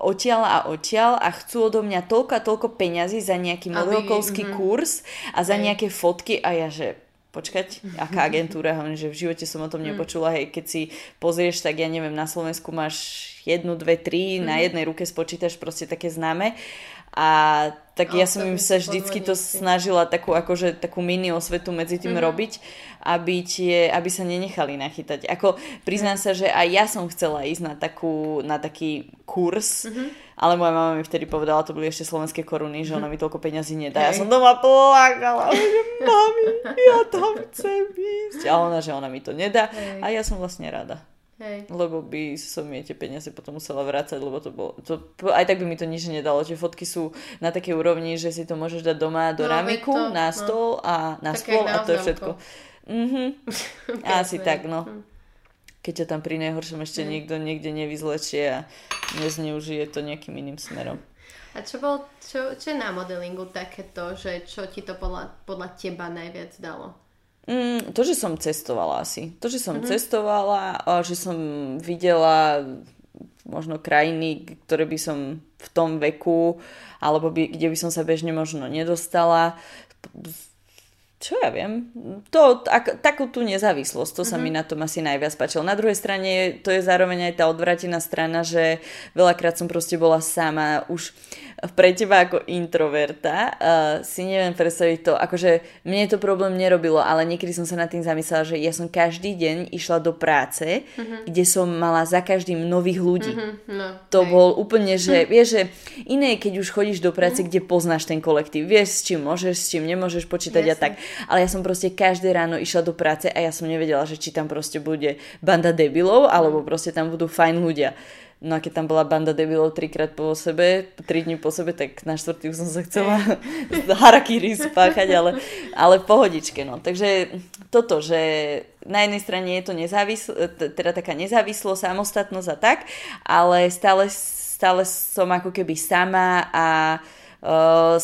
odtiaľ a odtiaľ a chcú odo mňa toľko a toľko peňazí za nejaký modelkovský mhm. kurz a za nejaké fotky a ja, že počkať, aká agentúra, hovorím, že v živote som o tom Mm. nepočula, hej, keď si pozrieš, tak ja neviem, na Slovensku máš jednu, dve, tri, Mhm. na jednej ruke spočítaš proste také známe a tak ja som im sa vždycky to snažila takú, akože, takú mini osvetu medzi tým mm-hmm. robiť, aby, tie, aby sa nenechali nachytať. Ako priznám mm. sa, že aj ja som chcela ísť na, takú, na taký kurz, mm-hmm. ale moja mama mi vtedy povedala, to boli ešte slovenské koruny, že ona mi toľko peňazí nedá. Hey. Ja som doma plakala, že mami, ja tam chcem ísť. A ona, že ona mi to nedá. Hey. A ja som vlastne rada. Hej. Lebo by som jej tie peniaze potom musela vrácať, lebo to bolo... To, aj tak by mi to nič nedalo. Tie fotky sú na takej úrovni, že si to môžeš dať doma do no, ramiku, to, na no. stôl no. a na Také stôl a to je všetko. Mhm. Asi tak, no. Hm. Keď ťa tam pri najhoršom ešte hm. niekto niekde nevyzlečie a nezneužije to nejakým iným smerom. A čo, bol, čo, čo je na modelingu takéto, že čo ti to podľa, podľa teba najviac dalo? Mm, to, že som cestovala asi. To, že som mm-hmm. cestovala, a že som videla možno krajiny, ktoré by som v tom veku, alebo by, kde by som sa bežne možno nedostala. Čo ja viem? To, ak, takú tú nezávislosť, to mm-hmm. sa mi mhm. na tom asi najviac páčilo. Na druhej strane to je zároveň aj tá odvratená strana, že veľakrát som proste bola sama už pre teba ako introverta uh, si neviem predstaviť to, akože mne to problém nerobilo, ale niekedy som sa nad tým zamyslela, že ja som každý deň išla do práce, uh-huh. kde som mala za každým nových ľudí. Uh-huh. No, to hej. bol úplne, že vieš, že iné keď už chodíš do práce, uh-huh. kde poznáš ten kolektív, vieš s čím môžeš, s čím nemôžeš počítať Jasne. a tak. Ale ja som proste každé ráno išla do práce a ja som nevedela, že či tam proste bude banda debilov, alebo proste tam budú fajn ľudia. No a keď tam bola banda debilov trikrát po sebe, tri dní po sebe, tak na štvrtý už som sa chcela harakiri spáchať, ale, ale pohodičke, no. Takže toto, že na jednej strane je to nezávisl, teda taká nezávislosť, samostatnosť a tak, ale stále, stále som ako keby sama a uh,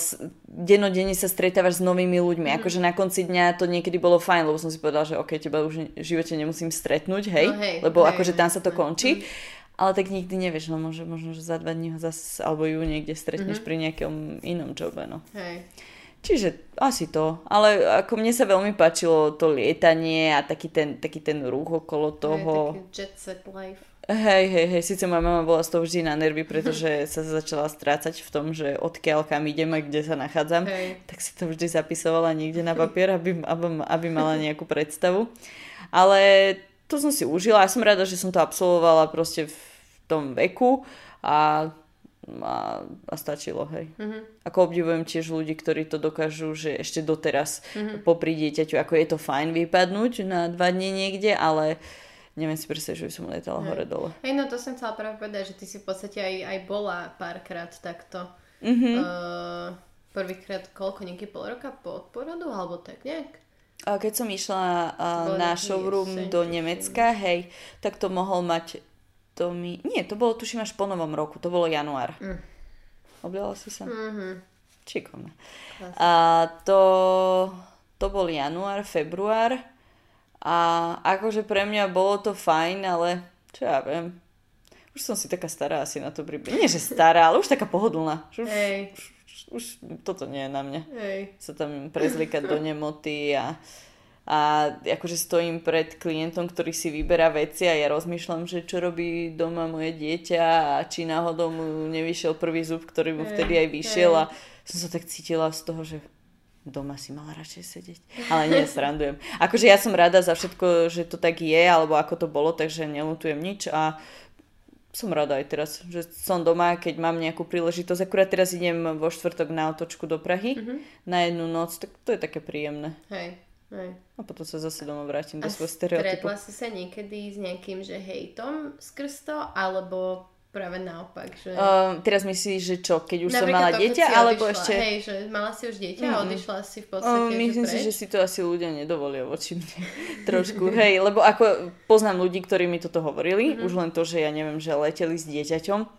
denodenne sa stretávaš s novými ľuďmi. Mm. Akože na konci dňa to niekedy bolo fajn, lebo som si povedala, že ok, teba už v živote nemusím stretnúť, hej, no, hej lebo hej, akože tam sa to končí. Mm ale tak nikdy nevieš, no možno, možno že za dva dní ho zase, alebo ju niekde stretneš mm-hmm. pri nejakom inom jobe, no. Hej. Čiže asi to. Ale ako mne sa veľmi páčilo to lietanie a taký ten, taký ten ruch okolo toho. Hej, jet set life. Hej, hej, hej, síce moja mama bola z toho vždy na nervy, pretože sa začala strácať v tom, že odkiaľ kam idem a kde sa nachádzam, hej. tak si to vždy zapisovala niekde na papier, aby, aby, aby mala nejakú predstavu. Ale to som si užila a som rada, že som to absolvovala proste v tom veku a, a, a stačilo, hej. Mm-hmm. Ako obdivujem tiež ľudí, ktorí to dokážu, že ešte doteraz mm-hmm. popri dieťaťu, ako je to fajn vypadnúť na dva dní niekde, ale neviem si predstaviť, že by som lietala hore dole. Hej, no to som chcela práve povedať, že ty si v podstate aj, aj bola párkrát takto. Mm-hmm. Uh, prvýkrát koľko, nejaký pol roka po porodu, alebo tak nejak? Keď som išla uh, na showroom do Nemecka, hej, tak to mohol mať to mi... Nie, to bolo tuším až po novom roku, to bolo január. Mm. Objala si sa? Mm-hmm. A to, to bol január, február a akože pre mňa bolo to fajn, ale čo ja viem, už som si taká stará asi na to príbe. Nie, že stará, ale už taká pohodlná. Už, Hej. Už, už, už toto nie je na mňa. Hej. Sa tam prezlikať do nemoty a a akože stojím pred klientom, ktorý si vyberá veci a ja rozmýšľam, že čo robí doma moje dieťa a či náhodou mu nevyšiel prvý zub, ktorý mu vtedy aj vyšiel a som sa tak cítila z toho, že doma si mala radšej sedieť. Ale nie, srandujem. Akože ja som rada za všetko, že to tak je, alebo ako to bolo, takže nelutujem nič a som rada aj teraz, že som doma, keď mám nejakú príležitosť. Akurát teraz idem vo štvrtok na otočku do Prahy mm-hmm. na jednu noc, tak to je také príjemné. Hej. Hej. A potom sa zase domov vrátim do svojho stereotypu. stretla si sa niekedy s nejakým, že hejtom skrz to, alebo práve naopak? Že... Uh, teraz myslíš, že čo, keď už Napríklad som mala to, dieťa, alebo odišla, ešte... Hej, že mala si už dieťa mm. a odišla si v podstate, uh, Myslím že si, že si to asi ľudia nedovolia voči mne trošku, hej, lebo ako poznám ľudí, ktorí mi toto hovorili, mm-hmm. už len to, že ja neviem, že leteli s dieťaťom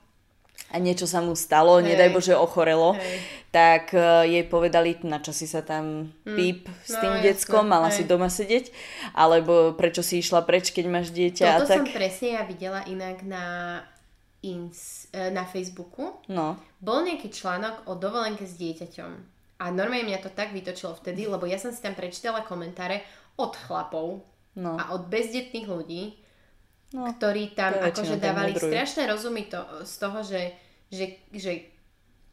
a niečo sa mu stalo, hey. nedaj Bože ochorelo, hey. tak uh, jej povedali, na čo si sa tam mm. píp s no, tým no, deckom, jasne. mala hey. si doma sedieť, alebo prečo si išla preč, keď máš dieťa. Toto tak... som presne ja videla inak na, ins, e, na Facebooku. No. Bol nejaký článok o dovolenke s dieťaťom. A normálne mňa to tak vytočilo vtedy, lebo ja som si tam prečítala komentáre od chlapov no. a od bezdetných ľudí, no, ktorí tam akože dávali modruj. strašné rozumy to, z toho, že, že, že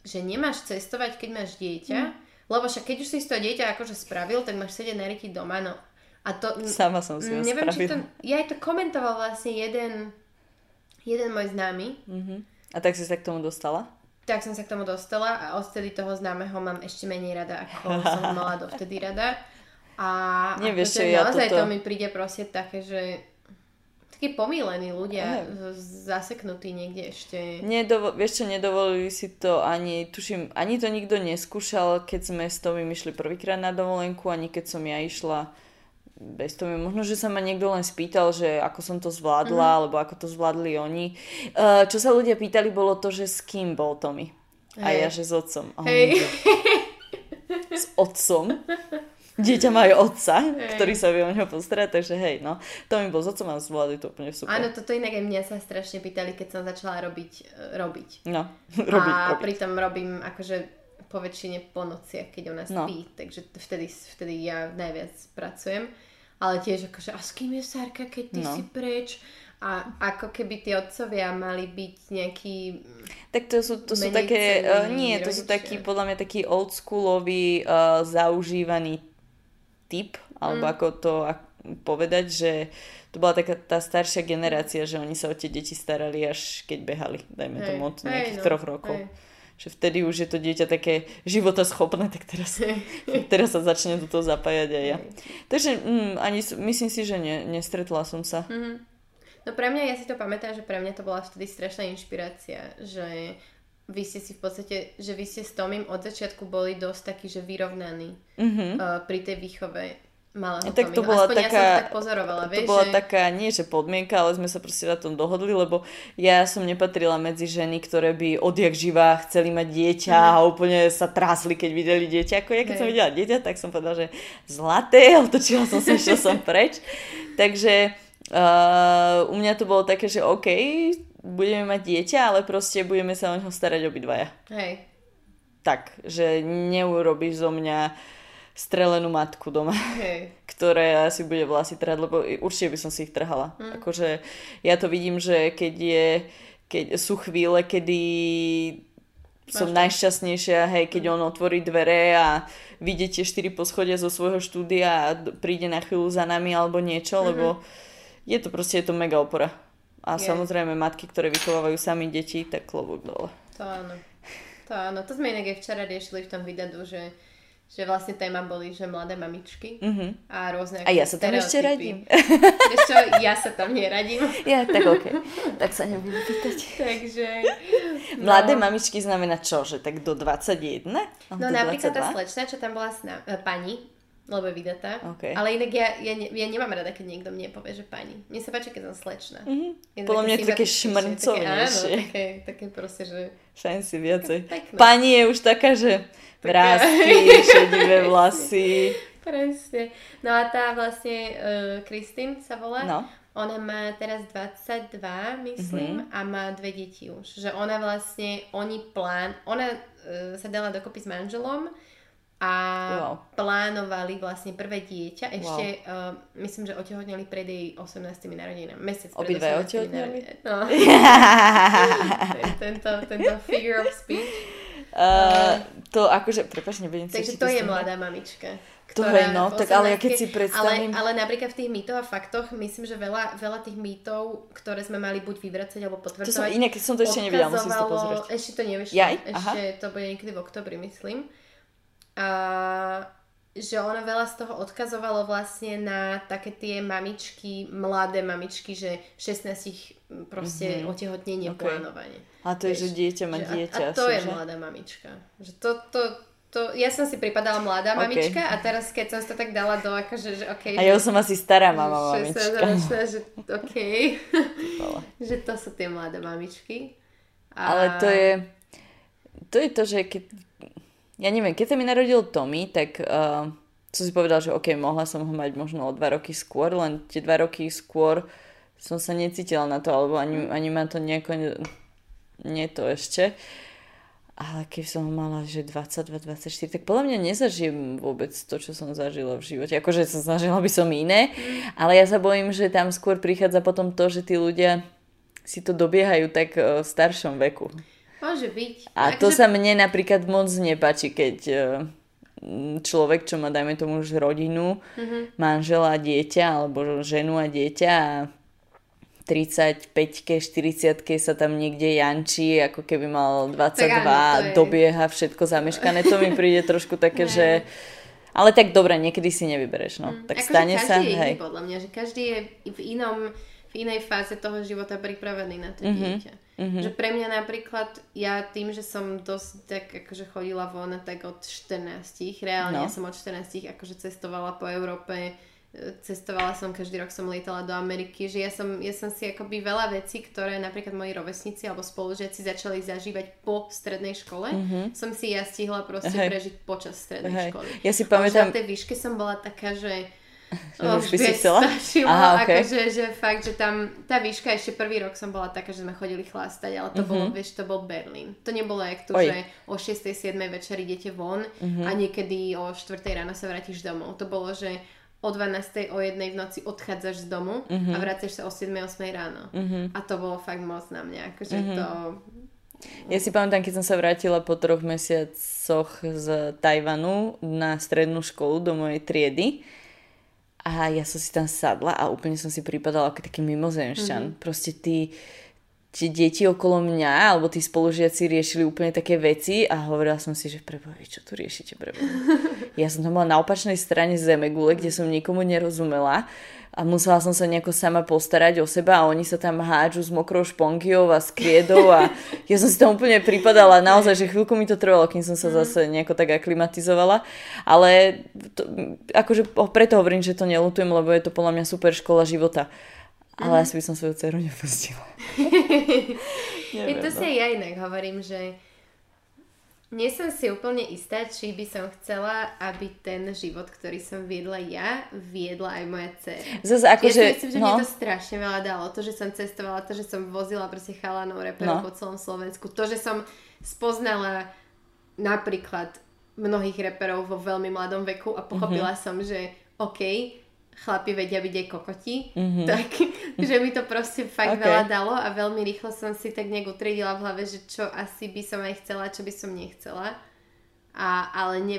že nemáš cestovať, keď máš dieťa, mm. lebo však keď už si to dieťa akože spravil, tak máš sedieť na ryti doma, no. A to, Sama som si ho neviem, spravila. či to, ja aj to komentoval vlastne jeden, jeden môj známy, Uh-huh. A tak si sa k tomu dostala? tak som sa k tomu dostala a odtedy toho známeho mám ešte menej rada, ako som mala dovtedy rada. A Nevieš, akože čo ja naozaj toto- to mi príde proste také, že takí pomílení ľudia, z- zaseknutí niekde ešte. Nedovo- vieš čo, nedovolili si to ani, tuším, ani to nikto neskúšal, keď sme s Tomím išli prvýkrát na dovolenku, ani keď som ja išla bez toho. Možno, že sa ma niekto len spýtal, že ako som to zvládla, Mhm. mm-hmm. alebo ako to zvládli oni. Uh, čo sa ľudia pýtali, bolo to, že s kým bol Tommy. A Hej. ja, že s otcom. A že S otcom? Dieťa má aj otca, Hej. ktorý sa vie o neho postarať, takže hej, no. Tommy bol s otcom a zvládli to úplne super. Áno, toto inak aj mňa sa strašne pýtali, keď som začala robiť. e, robiť. No, robiť, a robiť. pritom robím akože po väčšine po nociach, keď ona No. spí, takže vtedy, vtedy ja najviac pracujem. Ale tiež akože, a s kým je Sárka, keď ty No. si preč? A ako keby tí otcovia mali byť nejaký... Tak to sú, to sú také, uh, nie, to sú rodičia. taký, podľa mňa taký oldschoolový, uh, zaužívaný typ, alebo Mm. ako to povedať, že to bola taká tá staršia generácia, že oni sa o tie deti starali až keď behali, dajme Hej, tomu od nejakých no, troch rokov. hej. Že vtedy už je to dieťa také životaschopné, tak teraz, teraz sa začne do toho zapájať aj ja. Takže mm, ani, myslím si, že ne, nestretla som sa. Mhm. No pre mňa, ja si to pamätám, že pre mňa to bola vtedy strašná inšpirácia, že vy ste si v podstate, že vy ste s Tomím od začiatku boli dosť takí, že vyrovnaní Mhm. uh, pri tej výchove malého Tak to Tommyho. bola Aspoň ja som taká- tak pozorovala, To vieš, bola že... taká, nie že podmienka, ale sme sa proste na tom dohodli, lebo ja som nepatrila medzi ženy, ktoré by odjak živá chceli mať dieťa a úplne sa trásli, keď videli dieťa. Ako ja keď Hej. som videla dieťa, tak som povedala, že zlaté, otočila som sa, išla som preč. Takže uh, u mňa to bolo také, že OK, budeme mať dieťa, ale proste budeme sa o neho starať obidvaja. Hej, Tak, že neurobíš zo mňa strelenú matku doma hej. ktoré asi bude vlasy trhať, lebo určite by som si ich trhala. Mm. Akože ja to vidím, že keď je, keď sú chvíle, kedy som Máš najšťastnejšia, hej, keď on otvorí dvere a vidie tie štyri poschodia zo svojho štúdia a príde na chvíľu za nami alebo niečo, mm-hmm. lebo je to proste, je to mega opora. A Je. samozrejme matky, ktoré vychovávajú sami deti, tak klobúk dole. To áno. To áno. To sme inak aj včera riešili v tom videu, že, že vlastne téma boli, že mladé mamičky Mhm. a rôzne A ja sa tam ešte radím. Vieš čo, ja sa tam neradím. Ja, tak ok. tak sa nebudem pýtať. Takže... Mladé mamičky znamená čo? Že tak do 21? No do napríklad tá 22? slečna, čo tam bola s ná... e, pani, lebo je vydatá. OK. Ale inak ja, ja, ne, ja nemám rada, keď niekto mne povie, že pani. Mne sa páči, keď som slečna. Mhm. Je Podľa mňa je to také šmrncovnejšie. Také, také, také proste, že... Fancy viacej. Pani je už taká, že vrázky, šedivé vlasy. Presne. No a tá vlastne, uh, Kristín sa volá. No. Ona má teraz 22, myslím, Mhm. a má dve deti už. Že ona vlastne, oni plán, ona uh, sa dala dokopy s manželom a Wow. plánovali vlastne prvé dieťa. Ešte, uh, myslím, že otehotneli pred jej 18. narodinami. Mesiac 18. otehotneli? No. tento, tento figure of speech. Uh, to akože, prepáč, nebudem sa Takže ešte to je mladá mamička. To je, no, tak ale ja keď si predstavím- Ale, ale napríklad v tých mýtoch a faktoch, myslím, že veľa, veľa tých mýtov, ktoré sme mali buď vyvracať alebo To som, potvrdzovať, inak som to ešte nevidela, musím si to pozrieť. Ešte to nevyšlo. Jaj? Aha. Ešte to bude niekedy v oktobri, myslím. A že ono veľa z toho odkazovalo vlastne na také tie mamičky, mladé mamičky, že 16 proste mm-hmm. otehotnenie Ok. plánovanie. A to je, že dieťa má Že a- dieťa. A, to asi, je že? mladá mamička. Že to, to, to, ja som si pripadala mladá Ok. mamička a teraz keď som to tak dala do akože, že okej. A ja už som asi stará mama, že mamička. 16-ročná, že okej. Vole. že to sú tie mladé mamičky. A... Ale to je, to je to, že keď, ja neviem, keď sa mi narodil Tommy, tak uh, som si povedal, že ok, mohla som ho mať možno o dva roky skôr, len tie dva roky skôr som sa necítila na to, alebo ani, ani ma to nejako, ne, nie to ešte. Ale keď som mala, že 22-24, tak podľa mňa nezažijem vôbec to, čo som zažila v živote. Akože som zažila by som iné, ale ja sa bojím, že tam skôr prichádza potom to, že tí ľudia si to dobiehajú tak eh, v staršom veku. Môže byť. A to sa mne napríklad moc nepáči, keď e, človek, čo má, dajme tomu, už rodinu, mm-hmm. manžela a dieťa, alebo ženu a dieťa a 35-ke, 40-ke sa tam niekde jančí, ako keby mal 22, áno, dobieha všetko zameškané. To mi príde trošku také, že... Ale tak dobre, niekedy si nevybereš, no. Mm, tak ako stane sa, hej. podľa mňa, že každý je v inom, v inej fáze toho života pripravený na to mm-hmm. dieťa. Mm-hmm. Že pre mňa napríklad, ja tým, že som dosť tak akože chodila von tak od 14, reálne no. ja som od 14 akože cestovala po Európe, cestovala som, každý rok som lietala do Ameriky, že ja som, ja som si akoby veľa vecí, ktoré napríklad moji rovesníci alebo spolužiaci začali zažívať po strednej škole, mm-hmm. som si ja stihla proste Hej. prežiť počas strednej Hej. školy. Ja si pamätám... na tej výške som bola taká, že Oh, už by si chcela? Stačilo, Aha, okay. akože, že fakt, že tam tá výška, ešte prvý rok som bola taká, že sme chodili chlastať, ale to mm-hmm. bolo, vieš, to bol Berlín. To nebolo jak tu, Oj. že o 6. 7. večer idete von mm-hmm. a niekedy o 4. ráno sa vrátiš domov. To bolo, že o 12. o 1. v noci odchádzaš z domu mm-hmm. a vraciaš sa o 7. 8. ráno. Mm-hmm. A to bolo fakt moc na mňa. Akože mm-hmm. to... Ja si pamätám, keď som sa vrátila po troch mesiacoch z Tajvanu na strednú školu do mojej triedy a ja som si tam sadla a úplne som si pripadala ako taký mimozemšťan. Mm-hmm. Proste ty tie deti okolo mňa, alebo tí spolužiaci riešili úplne také veci a hovorila som si, že preboha, čo tu riešite, preboha. Ja som tam bola na opačnej strane zemegule, kde som nikomu nerozumela a musela som sa nejako sama postarať o seba a oni sa tam hádžu s mokrou šponkiou a s kriedou a ja som si tam úplne pripadala naozaj, že chvíľku mi to trvalo, kým som sa mhm. zase nejako tak aklimatizovala, ale to, akože preto hovorím, že to nelutujem, lebo je to podľa mňa super škola života. Ale mm. asi by som svoju dceru nepustila. je to no. si ja inak hovorím, že nie som si úplne istá, či by som chcela, aby ten život, ktorý som viedla ja, viedla aj moja dcera. Zase ako, ja že, si myslím, že no. mi to strašne veľa dalo. To, že som cestovala, to, že som vozila proste chalanov reperov no. po celom Slovensku, to, že som spoznala napríklad mnohých reperov vo veľmi mladom veku a pochopila mm-hmm. som, že OK, chlapi vedia byť aj kokoti, mm-hmm. tak že mi to proste fakt okay. veľa dalo a veľmi rýchlo som si tak nejak utriedila v hlave, že čo asi by som aj chcela, čo by som nechcela. A, ale ne,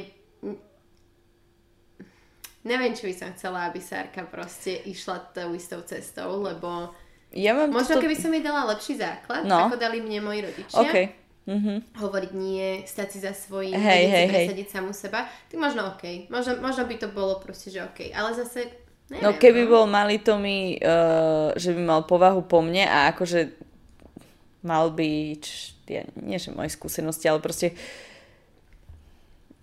neviem, či by som chcela, aby Sárka proste išla tou istou cestou, lebo ja mám možno to... keby som jej dala lepší základ, no. ako dali mne moji rodičia. Okay. Mm-hmm. hovoriť nie, stať si za svojím, hey, hey, presadiť hey. samu seba, tak možno OK. Možno, možno by to bolo proste, že OK. Ale zase Neviem, no keby no. bol malý Tommy, uh, že by mal povahu po mne a akože mal by, ja, nie že moje skúsenosti, ale proste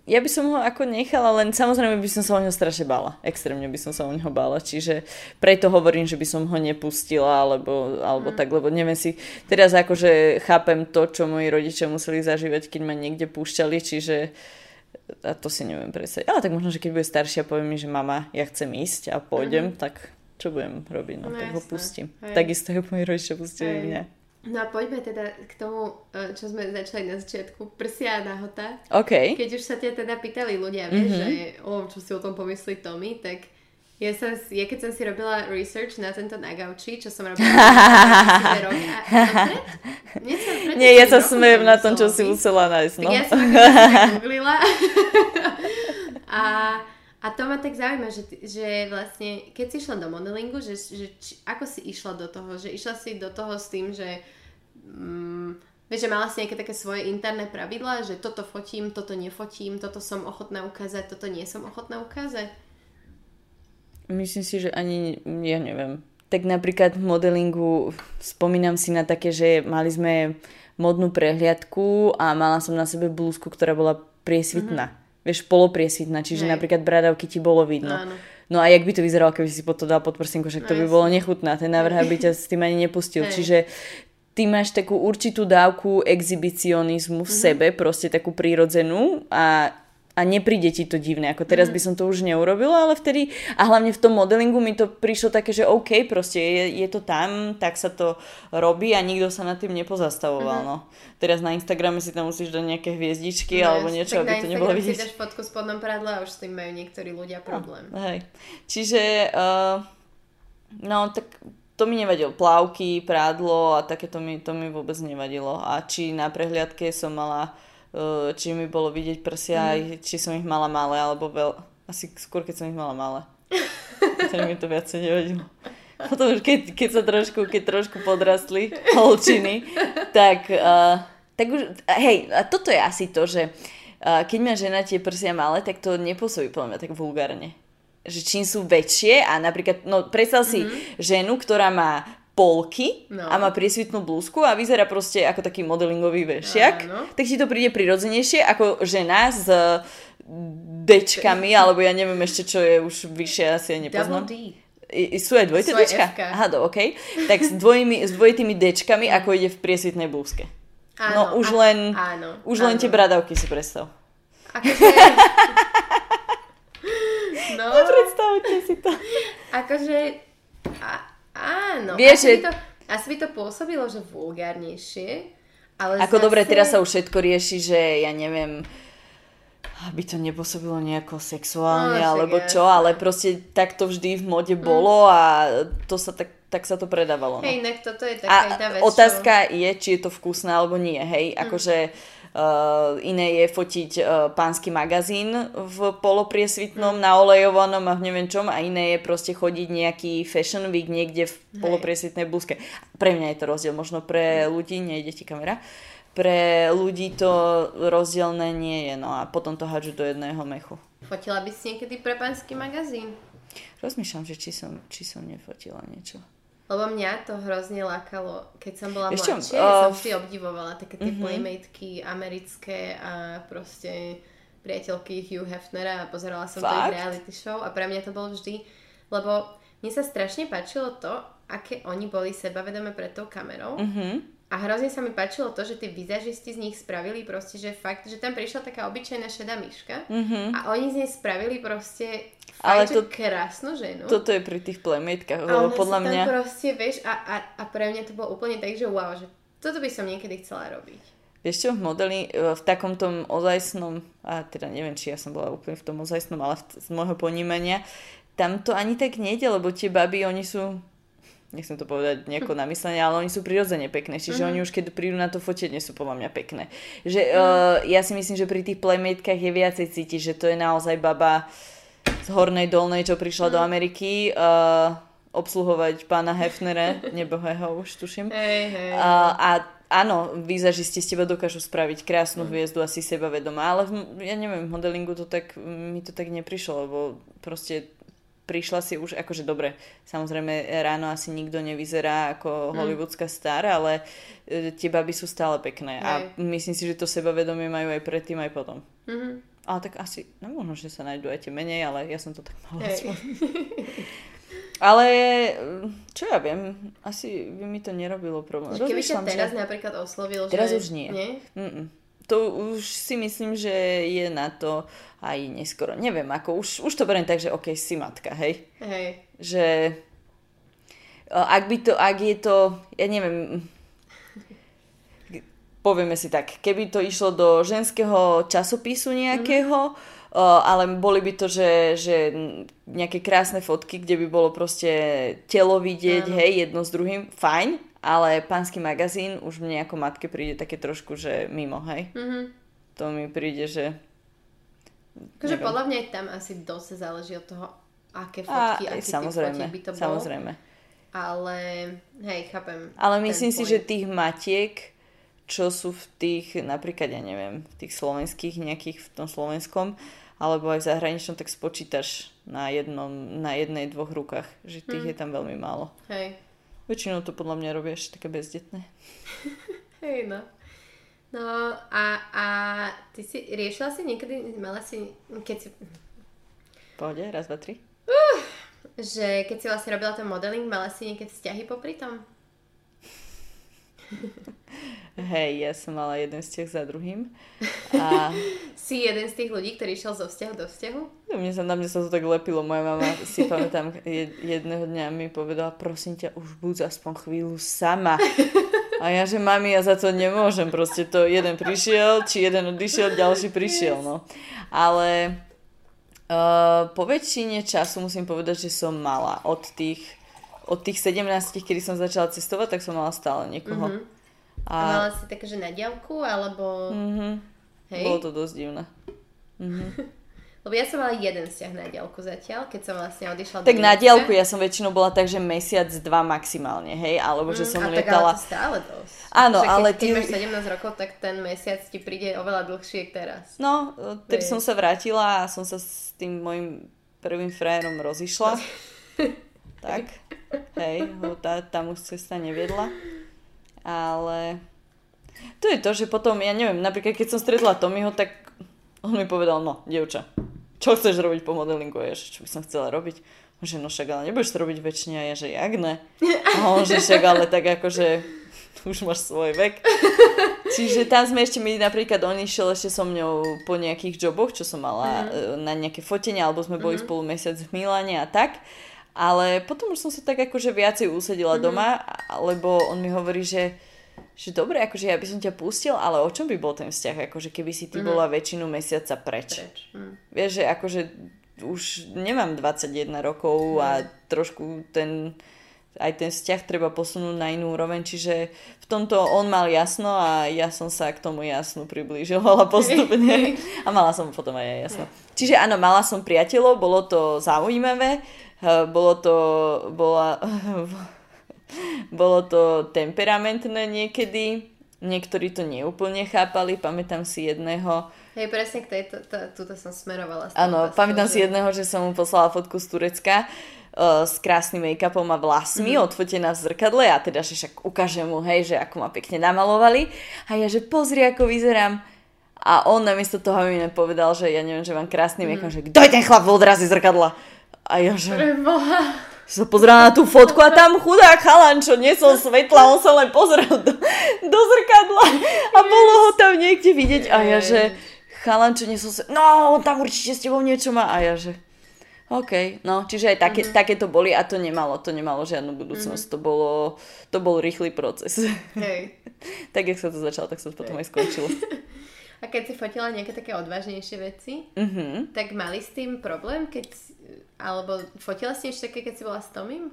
ja by som ho ako nechala, len samozrejme by som sa o neho strašne bála. Extrémne by som sa o neho bála. Čiže preto hovorím, že by som ho nepustila, alebo, alebo mm. tak, lebo neviem si... Teraz akože chápem to, čo moji rodičia museli zažívať, keď ma niekde púšťali, čiže uh, a to si neviem predstaviť. Ale tak možno, že keď bude staršia, povie mi, že mama, ja chcem ísť a pôjdem, mm-hmm. tak čo budem robiť? No, no tak jasné. ho pustím. Hej. Takisto ho moji rodičia pustili mňa. No a poďme teda k tomu, e, čo sme začali na začiatku, prsia a nahota. OK. Keď už sa ťa teda pýtali ľudia, vieš, mm-hmm. že o, čo si o tom pomyslí Tommy, tak ja, som, ja keď som si robila research na tento na gauči, čo som robila rok a, a Nie, ja sa smejem na tom, čo si musela nájsť. No. Tak ja som googlila. a, a to ma tak zaujíma, že, že vlastne, keď si išla do modelingu, že, že či, ako si išla do toho? Že išla si do toho s tým, že mm, Vieš, že mala si nejaké také svoje interné pravidlá, že toto fotím, toto nefotím, toto som ochotná ukázať, toto nie som ochotná ukázať? Myslím si, že ani, ja neviem. Tak napríklad v modelingu spomínam si na také, že mali sme modnú prehliadku a mala som na sebe blúzku, ktorá bola priesvitná. Mm-hmm. Vieš, polopriesvitná, čiže Nej. napríklad bradavky ti bolo vidno. Áno. No a jak by to vyzeralo, keby si pod to dal pod prsinku, však to no, by bolo nechutné. Ten návrh by ťa s tým ani nepustil. Hej. Čiže ty máš takú určitú dávku exhibicionizmu v mm-hmm. sebe, proste takú prírodzenú a a nepríde ti to divné, ako teraz mm. by som to už neurobila, ale vtedy, a hlavne v tom modelingu mi to prišlo také, že OK, proste je, je to tam, tak sa to robí a nikto sa nad tým nepozastavoval, mm. no. Teraz na Instagrame si tam musíš dať nejaké hviezdičky no, alebo niečo, aby to nebolo vidieť. Tak na fotku v spodnom pradle a už s tým majú niektorí ľudia problém. No, hej. Čiže, uh, no tak to mi nevadilo. Plávky, prádlo a také to mi, to mi vôbec nevadilo. A či na prehliadke som mala, uh, či mi bolo vidieť prsia, mm. či som ich mala malé, alebo veľ... Asi skôr, keď som ich mala malé. Tak mi to viacej nevadilo. Potom už keď, keď sa trošku, keď trošku podrastli holčiny, tak, uh, tak už, hej, a toto je asi to, že uh, keď má žena tie prsia malé, tak to nepôsobí podľa mňa tak vulgárne. Že čím sú väčšie a napríklad, no predstav si mm-hmm. ženu, ktorá má polky no. a má priesvitnú blúzku a vyzerá proste ako taký modelingový vešiak, Áno. tak ti to príde prirodzenejšie ako žena s dečkami, alebo ja neviem ešte, čo je už vyššie, asi ja nepoznám. Double D. I, sú aj dvojité dečka? F-ka. Aha, do, OK. Tak s, dvojimi, s dvojitými dečkami, ako ide v priesvitnej blúzke. Áno, no už a- len, áno, už len áno. tie bradavky si predstav. Akože... no, Predstavte si to. akože... A, áno. Vieš, asi, že- by to, asi by to pôsobilo, že vulgárnejšie, ale Ako zase... dobre, teraz sa už všetko rieši, že ja neviem, aby to nepôsobilo nejako sexuálne, No, alebo čo, jasné. ale proste tak to vždy v mode bolo a to sa tak, tak sa to predávalo. No. Hej, inak toto je taká A vec, otázka je, či je to vkusné alebo nie, hej, Mm. akože iné je fotiť uh, pánsky magazín v polopriesvitnom, Mm. na olejovanom a neviem čom a iné je proste chodiť nejaký fashion week niekde v polopriesvitnej blúzke. Pre mňa je to rozdiel, možno pre ľudí, nejde ti kamera, pre ľudí to rozdielne nie je, no a potom to hádžu do jedného mechu. Fotila by si niekedy pre pánsky magazín? Rozmýšľam, že či som, či som nefotila niečo. Lebo mňa to hrozne lákalo, keď som bola mladšia, uh, som vždy obdivovala také tie playmateky americké a proste priateľky Hugh Hefnera a pozerala som to Fakt? ich reality show a pre mňa to bolo vždy, lebo mne sa strašne páčilo to, aké oni boli sebavedomé pred tou kamerou Mhm. A hrozne sa mi páčilo to, že tí vizažisti z nich spravili proste, že fakt, že tam prišla taká obyčajná šedá myška a oni z nej spravili proste Mhm. Ale fakt, to- krásnu ženu. Toto je pri tých playmatekách, A lebo podľa mňa... proste, vieš, a, a, a pre mňa to bolo úplne tak, že wow, že toto by som niekedy chcela robiť. Vieš čo, v modeli, e, v takom tom ozajstnom, a teda neviem, či ja som bola úplne v tom ozajstnom, ale v- z môjho ponímania, tam to ani tak nejde, lebo tie baby, oni sú, nechcem to povedať nejako na myslenie, ale oni sú prirodzene pekné, čiže Mhm. oni už keď prídu na to fotenie, sú podľa mňa pekné. Že uh, ja si myslím, že pri tých playmatekách je viacej cítiť, že to je naozaj baba z hornej dolnej, čo prišla Mhm. do Ameriky uh, obsluhovať pána Hefnera, nebohého už tuším. Hej, hej. A, a áno, výzažisti z teba dokážu spraviť Mm. krásnu hviezdu, asi sebavedomá, ale v, ja neviem, v modelingu to tak, mi to tak neprišlo, lebo proste prišla si už, akože dobre, samozrejme ráno asi nikto nevyzerá ako Mm. hollywoodská star, ale e, tie baby sú stále pekné a Hej. myslím si, že to sebavedomie majú aj predtým, aj potom. Mhm. Ale tak asi, no možno, že sa nájdú aj tie menej, ale ja som to tak mala. Ale čo ja viem, asi by mi to nerobilo problém. Keby ťa teraz že... napríklad oslovil, Teraz že... už nie. nie? Mm-mm. To už si myslím, že je na to aj neskoro. Neviem, ako už, už to beriem tak, že ok, si matka, hej. Hej. Že e, ak by to, ak je to, ja neviem, povieme si tak, keby to išlo do ženského časopisu nejakého, uh, ale boli by to, že, že nejaké krásne fotky, kde by bolo proste telo vidieť, Áno. hej, jedno s druhým, fajn, ale pánsky magazín už mne ako matke príde také trošku, že mimo, hej. Mhm. To mi príde, že... Neviem. podľa mňa tam asi dosť záleží od toho, aké A, fotky, aký typ samozrejme, fotiek by to bol. samozrejme. Ale, hej, chápem. Ale myslím si, point. že tých matiek, čo sú v tých, napríklad, ja neviem, v tých slovenských nejakých, v tom slovenskom, alebo aj v zahraničnom, tak spočítaš na, jednom, na jednej, dvoch rukách, že tých Hm. je tam veľmi málo. Hej. Väčšinou to podľa mňa robia ešte také bezdetné. Hej, no. No a, a ty si riešila si niekedy, mala si, keď si, Pohode, raz, dva, tri. že keď si vlastne robila ten modeling, mala si niekedy vzťahy popri tom? Hej, ja som mala jeden vzťah za druhým. A Si jeden z tých ľudí, ktorý išiel zo vzťahu do vzťahu? mne sa, na mňa sa to tak lepilo. Moja mama, si pamätám, jed- jedného dňa mi povedala, prosím ťa, už buď aspoň chvíľu sama. A ja, že mami, ja za to nemôžem. Proste to jeden prišiel, či jeden odišiel, ďalší prišiel, no. Ale uh, po väčšine času musím povedať, že som mala od tých od tých 17, kedy som začala cestovať, tak som mala stále niekoho. Mhm. A A mala si také, že na diaľku, alebo... mhm, Hej? bolo to dosť divné. Lebo ja som mala jeden vzťah na diaľku zatiaľ, keď som vlastne odišla do Tak na diaľku ja som väčšinou bola tak, že mesiac, dva maximálne, hej, alebo že som Mm, a tak ale lietala... to stále dosť. Áno, keď, ale keď ty- máš 17 rokov, tak ten mesiac ti príde oveľa dlhšie teraz. No, tedy Hej. som sa vrátila a som sa s tým môjim prvým frajerom rozišla. tak, hej, ho tá, tam už cesta neviedla. Ale to je to, že potom, ja neviem, napríklad keď som stretla Tommyho, tak on mi povedal, no, dievča, čo chceš robiť po modelingu? Ja, čo by som chcela robiť? On že, no však ale nebudeš to robiť väčšine. A ja, že jak ne? A on, že však ale tak akože už máš svoj vek. Čiže tam sme ešte my napríklad, on išiel ešte so mňou po nejakých joboch, čo som mala mm-hmm. na nejaké fotenie, alebo sme boli mm-hmm. spolu mesiac v Miláne a tak. Ale potom už som sa tak akože viacej usedila mm-hmm. doma, lebo on mi hovorí, že že dobre, akože ja by som ťa pustil, ale o čom by bol ten vzťah, akože keby si ty mm-hmm. bola väčšinu mesiaca preč. Preč. Hm. Vieš, že akože už nemám 21 rokov a trošku ten aj ten vzťah treba posunúť na inú úroveň, čiže v tomto on mal jasno a ja som sa k tomu jasnu priblížovala postupne a mala som potom aj ja jasno. Čiže áno, mala som priateľov, bolo to zaujímavé, bolo to, bola, bolo to temperamentné niekedy, niektorí to neúplne chápali, pamätám si jedného, Hej, presne k tejto, to, túto som smerovala. Áno, pamätám si jedného, že som mu poslala fotku z Turecka uh, s krásnym make-upom a vlasmi, Mhm. mm. odfotená v zrkadle a teda, že však ukážem mu, hej, že ako ma pekne namalovali. A ja, že pozri, ako vyzerám. A on namiesto toho mi povedal, že ja neviem, že mám krásny make-up, Mhm. že kto je ten chlap v odrazi zrkadla? A ja, že Preboha. sa pozerala na tú fotku a tam chudák chalan, čo nesol svetla, on sa len pozrel do, do zrkadla a bolo ho tam niekde vidieť a ja, že chalan, čo nesol svetla, no on tam určite s tebou niečo má a ja, že OK, no, čiže aj také, mm-hmm. také to boli a to nemalo, to nemalo žiadnu budúcnosť, mm-hmm. to bolo, to bol rýchly proces. Hej. tak, jak sa to začalo, tak sa to potom aj skončilo. A keď si fotila nejaké také odvážnejšie veci, Mhm. tak mali s tým problém, keď... Alebo fotila si niečo také, keď si bola s Tomím?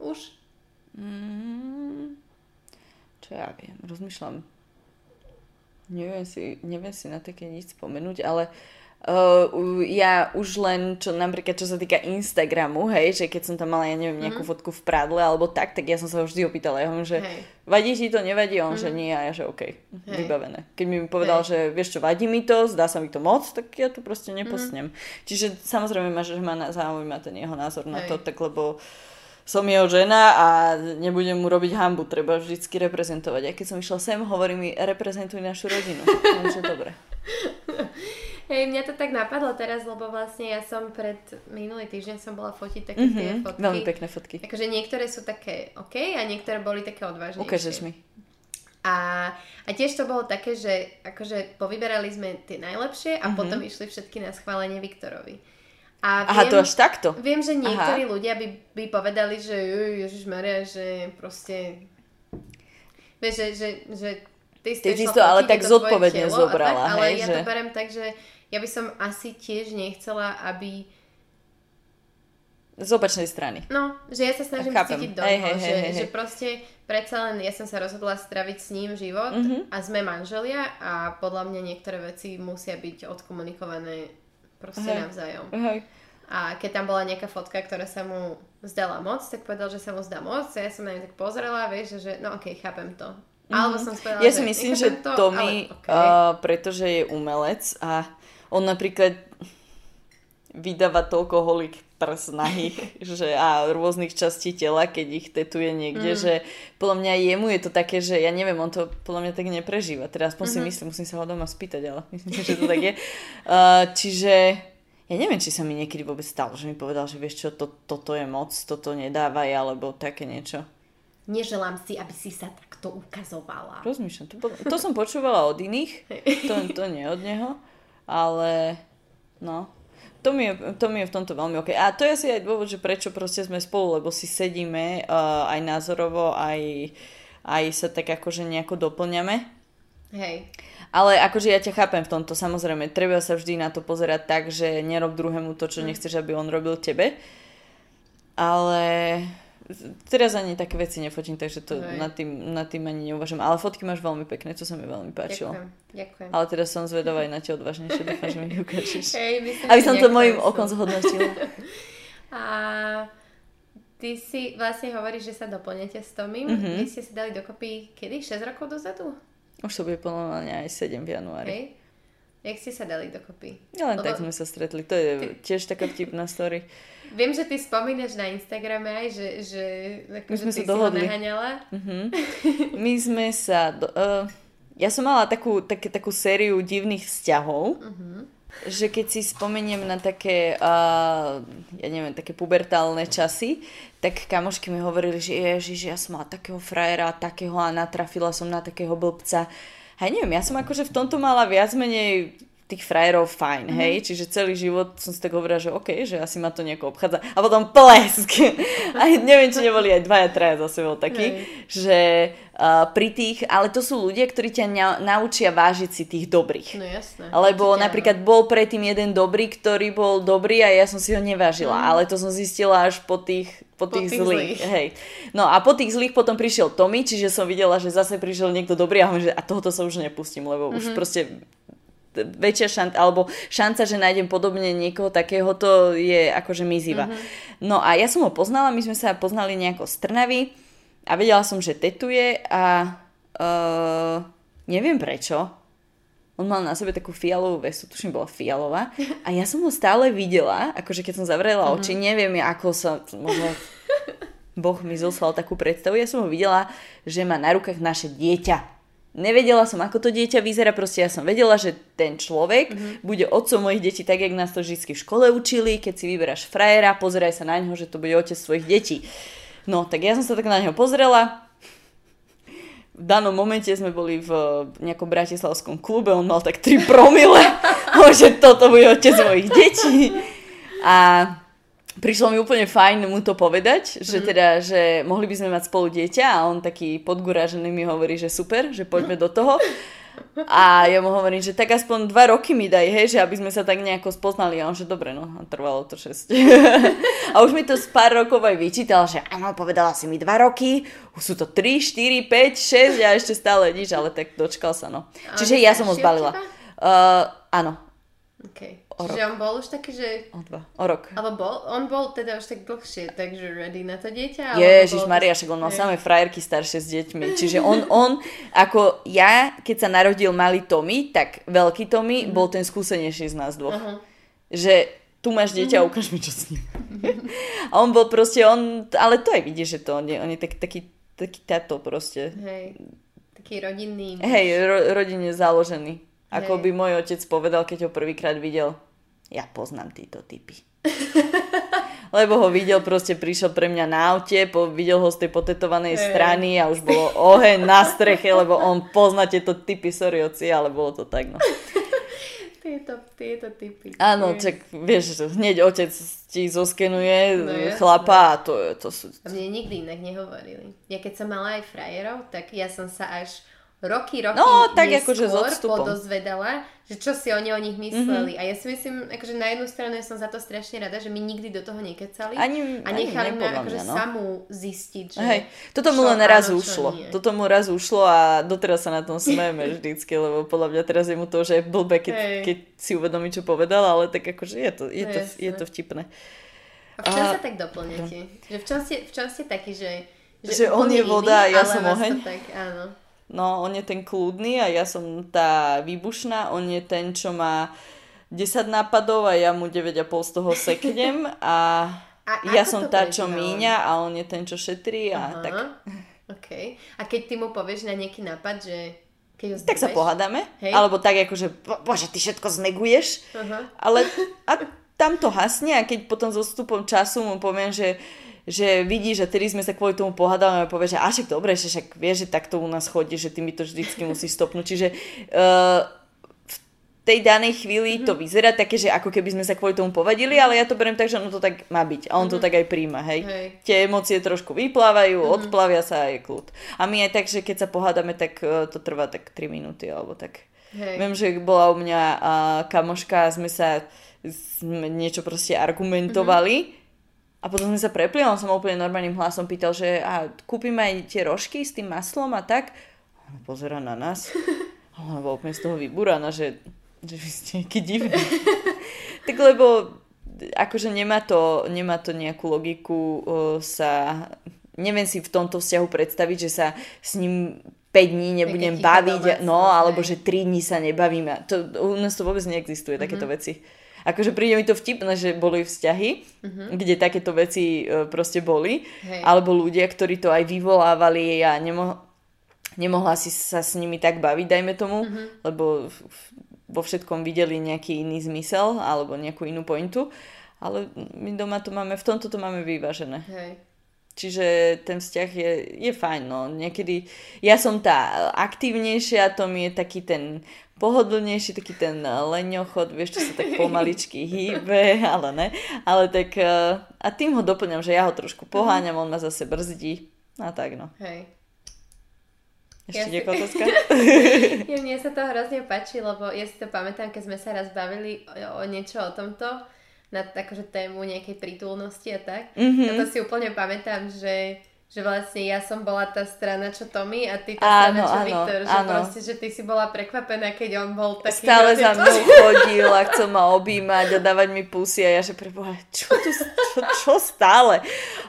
Už? Mm, čo ja viem, rozmýšľam. Neviem si, neviem si na také nič spomenúť, ale uh, u- ja už len, čo napríklad čo sa týka Instagramu, hej, že keď som tam mala, ja neviem, nejakú mm. fotku v prádle alebo tak, tak ja som sa ho vždy opýtala, ja hovorím, že Hej. vadí ti to, nevadí, on, že nie, a ja, že OK, vybavené. Keď mi povedal, že vieš čo, vadí mi to, zdá sa mi to moc, tak ja to proste nepostnem. Čiže samozrejme ma, že ma na- zaujíma ten jeho názor na Hej. to, tak lebo som jeho žena a nebudem mu robiť hambu, treba vždycky reprezentovať. A keď som išla sem, hovorí mi, reprezentuj našu rodinu. Takže dobre. Hej, mňa to tak napadlo teraz, lebo vlastne ja som pred minulý týždeň som bola fotiť také mm-hmm. tie fotky. veľmi pekné fotky. Akože niektoré sú také OK a niektoré boli také odvážnejšie. Ukážeš mi. A, a tiež to bolo také, že akože povyberali sme tie najlepšie a potom išli všetky na schválenie Viktorovi. A Aha, to až takto. Viem, že niektorí Aha. ľudia by, by povedali, že Ježiš Maria, že proste... Vieš, že, že, že ty si Ty si išla to ale tak zodpovedne telo zobrala, tak, ale hej, ja že- to berem tak, že ja by som asi tiež nechcela, aby... Z opačnej strany. No, že ja sa snažím Chápem. cítiť do neho, hej, že, hej, hej, že proste predsa len ja som sa rozhodla straviť s ním život Mhm. a sme manželia a podľa mňa niektoré veci musia byť odkomunikované proste Hej. navzájom. Hej. A keď tam bola nejaká fotka, ktorá sa mu zdala moc, tak povedal, že sa mu zdá moc a ja som na ňu tak pozrela, vieš, že no okej, chápem to. Alebo som povedala, Ja že si myslím, že nechápem to, Tommy, ale okej. uh, pretože je umelec a on napríklad vydáva toľko holých prs nahých že, a rôznych častí tela, keď ich tetuje niekde, mm. že podľa mňa jemu je to také, že ja neviem, on to podľa mňa tak neprežíva. Teda aspoň mm-hmm. si myslím, musím sa ho doma spýtať, ale myslím si, že to tak je. Uh, čiže ja neviem, či sa mi niekedy vôbec stalo, že mi povedal, že vieš čo, to, toto je moc, toto nedávaj, alebo také niečo. Neželám si, aby si sa takto ukazovala. Rozmýšľam, to, to som počúvala od iných, to, to nie od neho, ale no, to mi, je, to mi je v tomto veľmi ok. A to je asi aj dôvod, že prečo proste sme spolu, lebo si sedíme uh, aj názorovo, aj, aj sa tak akože nejako doplňame. Hej. Ale akože ja ťa chápem v tomto, samozrejme, treba sa vždy na to pozerať tak, že nerob druhému to, čo nechceš, aby on robil tebe. Ale teraz ani také veci nefotím, takže to Hej. nad tým, nad tým ani neuvažujem. Ale fotky máš veľmi pekné, to sa mi veľmi páčilo. Ďakujem, ďakujem. Ale teraz som zvedavá aj na tie odvážnejšie, dúfam, že mi ich ukážeš. Hej, myslím, Aby som to mojim okom zhodnotila. A ty si vlastne hovoríš, že sa doplňate s Tomím. Mhm. Mm-hmm. Vy ste si dali dokopy kedy? 6 rokov dozadu? Už to bude mňa aj 7 v januári. Hej? Jak ste sa dali dokopy? Ja len Lebo- tak sme sa stretli. To je tiež taká vtipná story. Viem, že ty spomínaš na Instagrame aj, že, že, ako, My že sme ty sa dohodli. ho naháňala. Mhm. My sme sa... Do, uh, ja som mala takú, také, takú sériu divných vzťahov, že keď si spomeniem na také, uh, ja neviem, také pubertálne časy, tak kamošky mi hovorili, že ježiš, ja som mala takého frajera, takého a natrafila som na takého blbca. Ja neviem, ja som akože v tomto mala viac menej tých frajerov fajn, Mhm. hej? Čiže celý život som si tak hovorila, že OK, že asi ma to nejako obchádza. A potom plesk! A neviem, či neboli aj dvaja, traja za sebou takí, že uh, pri tých, ale to sú ľudia, ktorí ťa na, naučia vážiť si tých dobrých. No jasné. Lebo určite napríklad bol predtým jeden dobrý, ktorý bol dobrý a ja som si ho nevážila. Mm. Ale to som zistila až po tých, po Po tých, tých zlých. zlých. Hej. No a po tých zlých potom prišiel Tommy, čiže som videla, že zase prišiel niekto dobrý a hovorím, že a tohoto sa už nepustím, lebo mm-hmm. už proste väčšia šanca, alebo šanca, že nájdem podobne niekoho takého, to je akože mizivá. Mm-hmm. No a ja som ho poznala, my sme sa poznali nejako z Trnavy a vedela som, že tetuje a uh, neviem prečo, on mal na sebe takú fialovú vestu, tuším bola fialová a ja som ho stále videla, akože keď som zavrela oči, neviem ako sa, možno Boh mi zoslal takú predstavu, ja som ho videla, že má na rukách naše dieťa. Nevedela som, ako to dieťa vyzerá, proste ja som vedela, že ten človek bude otcom mojich detí, tak jak nás to vždy v škole učili, keď si vyberáš frajera, pozeraj sa na ňo, že to bude otec svojich detí. No, tak ja som sa tak na ňo pozrela, v danom momente sme boli v nejakom bratislavskom klube, on mal tak 3 promile, že toto bude otec mojich detí. A prišlo mi úplne fajn mu to povedať, že teda, že mohli by sme mať spolu dieťa a on taký podgurážený mi hovorí, že super, že poďme do toho. A ja mu hovorím, že tak aspoň dva roky mi daj, hej, že aby sme sa tak nejako spoznali. A on, že dobre, no, a trvalo to 6. a už mi to z pár rokov aj vyčítal, že áno, povedala si mi dva roky, už sú to 3, 4, 5, 6 a ešte stále nič, ale tak dočkal sa, no. Čiže ja som ho zbalila. Uh, áno, Okay. O Čiže on bol už taký, že... o dva, o rok. Ale bol, on bol teda už tak dlhšie, takže ready na to dieťa? Ježiš bol- Maria, však on mal samé frajerky staršie s deťmi. Čiže on, on, ako ja, keď sa narodil malý Tommy, tak veľký Tommy Mhm. bol ten skúsenejší z nás dvoch. Že tu máš dieťa, Mhm. ukáž mi, čo s ním. A on bol proste, on, ale to aj vidíš, že to, on je, on je taký, taký, taký táto proste. Hej, taký rodinný. Hej, ro, rodine založený. Ako by môj otec povedal, keď ho prvýkrát videl, ja poznám títo typy. Lebo ho videl, proste prišiel pre mňa na aute, po, videl ho z tej potetovanej Hej. strany a už bolo oheň na streche, lebo on pozná tieto typy, sorry oci, ale bolo to tak, no. Tieto, tieto typy. Áno, čak vieš, hneď otec ti zoskenuje No jasné. chlapa a to, to sú... A mne nikdy inak nehovorili. Ja keď som mala aj frajerov, tak ja som sa až roky, roky No, tak akože podozvedala, že čo si oni o nich mysleli. Mm-hmm. A ja si myslím, akože na jednu stranu ja som za to strašne rada, že mi nikdy do toho nekecali. Ani- a nechali podľa akože mňa, no. samú zistiť, že Hej, toto mu len raz áno, ušlo. nie. Toto mu raz ušlo a doteraz sa na tom smejeme vždycky, lebo podľa mňa teraz je mu to, že je blbé, keď, Hej. keď si uvedomí, čo povedal, ale tak akože je to, je to, jasné. je to vtipné. A v čom A- sa tak doplňate? Že v čom ste, v čom ste takí, že... Že on úplne je voda a ja som to oheň? Tak, áno. No, on je ten kľudný a ja som tá výbušná, on je ten, čo má 10 nápadov a ja mu 9,5 z toho seknem a, A ja som tá, čo míňa a on je ten, čo šetrí a Aha. tak. OK. A keď ty mu povieš na nejaký nápad, že keď ho Tak sa pohádame, Hej. alebo tak ako, že bo, bože, ty všetko zneguješ, Aha. ale a tam to hasne a keď potom so stupom času mu poviem, že že vidí, že tedy sme sa kvôli tomu pohádali a povie, že a však dobre, že však vieš, že takto u nás chodí, že ty mi to vždycky musíš stopnúť. Čiže uh, v tej danej chvíli to vyzerá také, že ako keby sme sa kvôli tomu povadili, ale ja to beriem tak, že ono to tak má byť. A on to tak aj príjma, hej. Hej. Tie emócie trošku vyplávajú, odplavia sa a je kľud. A my aj tak, že keď sa pohádame, tak uh, to trvá tak 3 minúty alebo tak. Hej. Viem, že bola u mňa uh, kamoška a sme sa sme niečo proste argumentovali A potom sme sa prepli, on sa ma úplne normálnym hlasom pýtal, že a kúpim aj tie rožky s tým maslom a tak. On pozera na nás. Ona bola úplne z toho vybúraná, že, že vy ste nejaký divný. tak lebo akože nemá to, nemá to nejakú logiku o, sa... Neviem si v tomto vzťahu predstaviť, že sa s ním 5 dní nebudem baviť, no, alebo že 3 dní sa nebavíme. To, u nás to vôbec neexistuje, mm-hmm. takéto veci. Akože príde mi to vtipné, že boli vzťahy, mm-hmm. kde takéto veci e, proste boli, Hej. alebo ľudia, ktorí to aj vyvolávali a nemoh- nemohla si sa s nimi tak baviť, dajme tomu, mm-hmm. lebo vo všetkom videli nejaký iný zmysel alebo nejakú inú pointu. Ale my doma to máme, v tomto to máme vyvážené. Hej. Čiže ten vzťah je, je fajn, no. Niekedy, ja som tá aktívnejšia, to mi je taký ten pohodlnejší, taký ten leňochod, vieš, čo sa tak pomaličky hýbe, ale ne. Ale tak, eh, a tým ho doplňam, že ja ho trošku poháňam, on ma zase brzdí. A tak, no. Hej. Ešte ja si... ja, mne sa to hrozne páči, lebo ja si to pamätám, keď sme sa raz bavili o, o niečo o tomto, na akože tému nejakej prítulnosti a tak. Mm-hmm. A to si úplne pamätám, že že vlastne ja som bola tá strana, čo Tommy a ty tá áno, strana, čo áno, Viktor, že áno. proste, že ty si bola prekvapená, keď on bol taký... Stále za mnou chodil a chcel ma objímať a dávať mi pusy a ja že preboha, čo tu, čo, čo stále?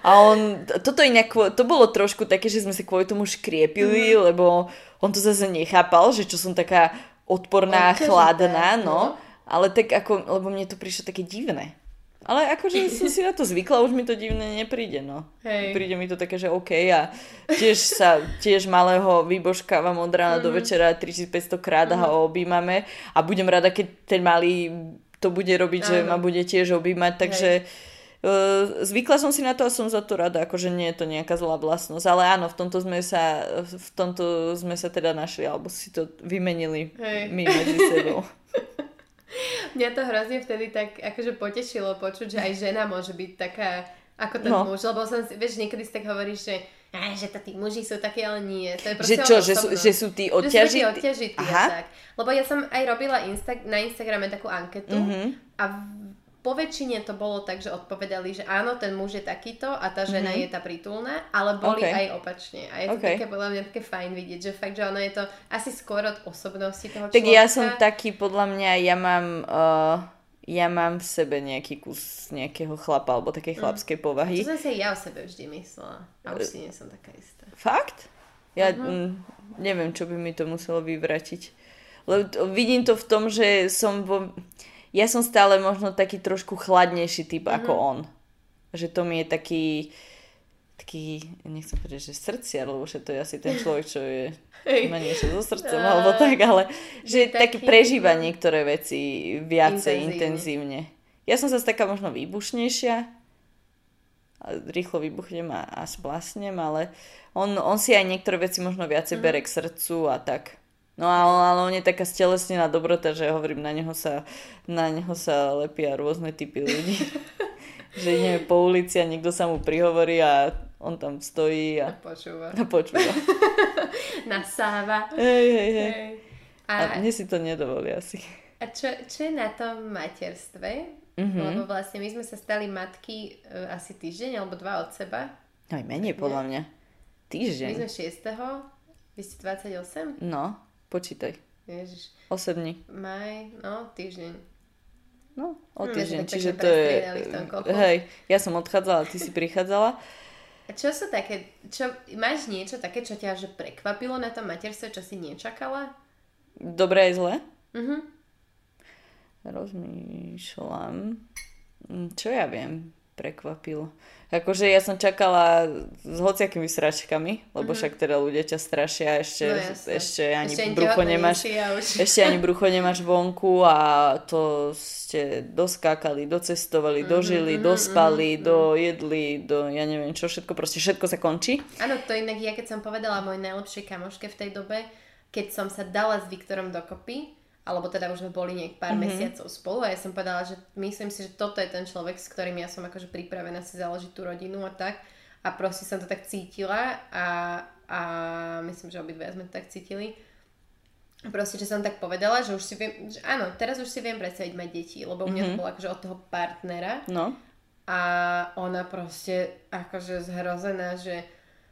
A on, toto inak, to bolo trošku také, že sme sa kvôli tomu škriepili, mm. lebo on to zase nechápal, že čo som taká odporná, Odkažité, chladná, no. no. Ale tak ako, lebo mne to prišlo také divné. Ale akože som si na to zvykla, už mi to divne nepríde, no. Hej. Príde mi to také, že OK a tiež sa, tiež malého vybožkávam od rána mm-hmm. do mhm. večera 3500 krát mm-hmm. a ho objímame a budem rada, keď ten malý to bude robiť, Áno. že ma bude tiež objímať, takže uh, zvykla som si na to a som za to rada, akože nie je to nejaká zlá vlastnosť, ale áno, v tomto sme sa, v tomto sme sa teda našli, alebo si to vymenili Hej. my medzi sebou. Mňa to hrozne vtedy tak akože potešilo počuť, že aj žena môže byť taká ako ten no. muž, lebo som si, vieš, niekedy si tak hovoríš, že aj, že tí muži sú takí, ale nie. To je že čo, že sú, že sú tí odťažití? Že sú tí odťažití tak. Lebo ja som aj robila insta- na Instagrame takú anketu mm-hmm. a po väčšine to bolo tak, že odpovedali, že áno, ten muž je takýto a tá žena mm-hmm. je tá pritulná, ale boli okay. aj opačne. A je to okay. také, podľa mňa také fajn vidieť, že fakt, že ono je to asi skôr od osobnosti toho človeka. Tak ja som taký, podľa mňa, ja mám... Uh ja mám v sebe nejaký kus nejakého chlapa alebo také mm. chlapskej povahy. A to som si ja o sebe vždy myslela. A už si nie som taká istá. Fakt? Ja uh-huh. m, neviem, čo by mi to muselo vyvratiť. Lebo vidím to v tom, že som vo ja som stále možno taký trošku chladnejší typ mm-hmm. ako mhm. on. Že to mi je taký taký, nechcem povedať, že srdciar, lebo že to je asi ten človek, čo je má niečo so srdcom, uh, alebo tak, ale že taký, taký prežíva niektoré veci viacej intenzívne. intenzívne. Ja som zase taká možno výbušnejšia, rýchlo vybuchnem a, a splasnem, ale on, on si aj niektoré veci možno viacej mm. bere k srdcu a tak. No ale, ale on je taká stelesnená dobrota, že hovorím, na neho sa, na neho sa lepia rôzne typy ľudí. že ideme po ulici a niekto sa mu prihovorí a on tam stojí a, a počúva. A počúva. Nasáva. Hej, hej, hej. A, a mne si to nedovolí asi. A čo, čo je na tom materstve? Mm-hmm. Lebo vlastne my sme sa stali matky uh, asi týždeň alebo dva od seba. Aj menej podľa mňa. Týždeň. My sme 6. Vy ste 28? No. Počítaj. Ježiš. 8 dní. Maj, no, týždeň. No, o hm, týždeň, čiže to je... Hej, ja som odchádzala, ty si prichádzala. A čo sú také, čo, máš niečo také, čo ťa že prekvapilo na tom materstve, čo si nečakala? Dobré aj zlé? Mhm. Rozmýšľam. Hm, čo ja viem, prekvapilo. Akože ja som čakala s hociakými sračkami, lebo mm-hmm. však teda ľudia ťa strašia, ešte, no, ešte ani ešte brucho nemáš, ešte ani brucho nemáš vonku a to ste doskákali, docestovali, mm-hmm, dožili, mm-hmm, dospali, mm-hmm. dojedli, do ja neviem čo, všetko, proste všetko sa končí. Áno, to inak ja keď som povedala mojej najlepšej kamoške v tej dobe, keď som sa dala s Viktorom dokopy, alebo teda už sme boli nejak pár mm-hmm. mesiacov spolu a ja som povedala, že myslím si, že toto je ten človek, s ktorým ja som akože pripravená si založiť tú rodinu a tak a proste som to tak cítila a, a myslím, že obidve sme to tak cítili. Proste, že som tak povedala, že už si viem, že áno, teraz už si viem predstaviť mať deti, lebo u mňa mm-hmm. to bolo akože od toho partnera. No. a ona proste akože zhrozená, že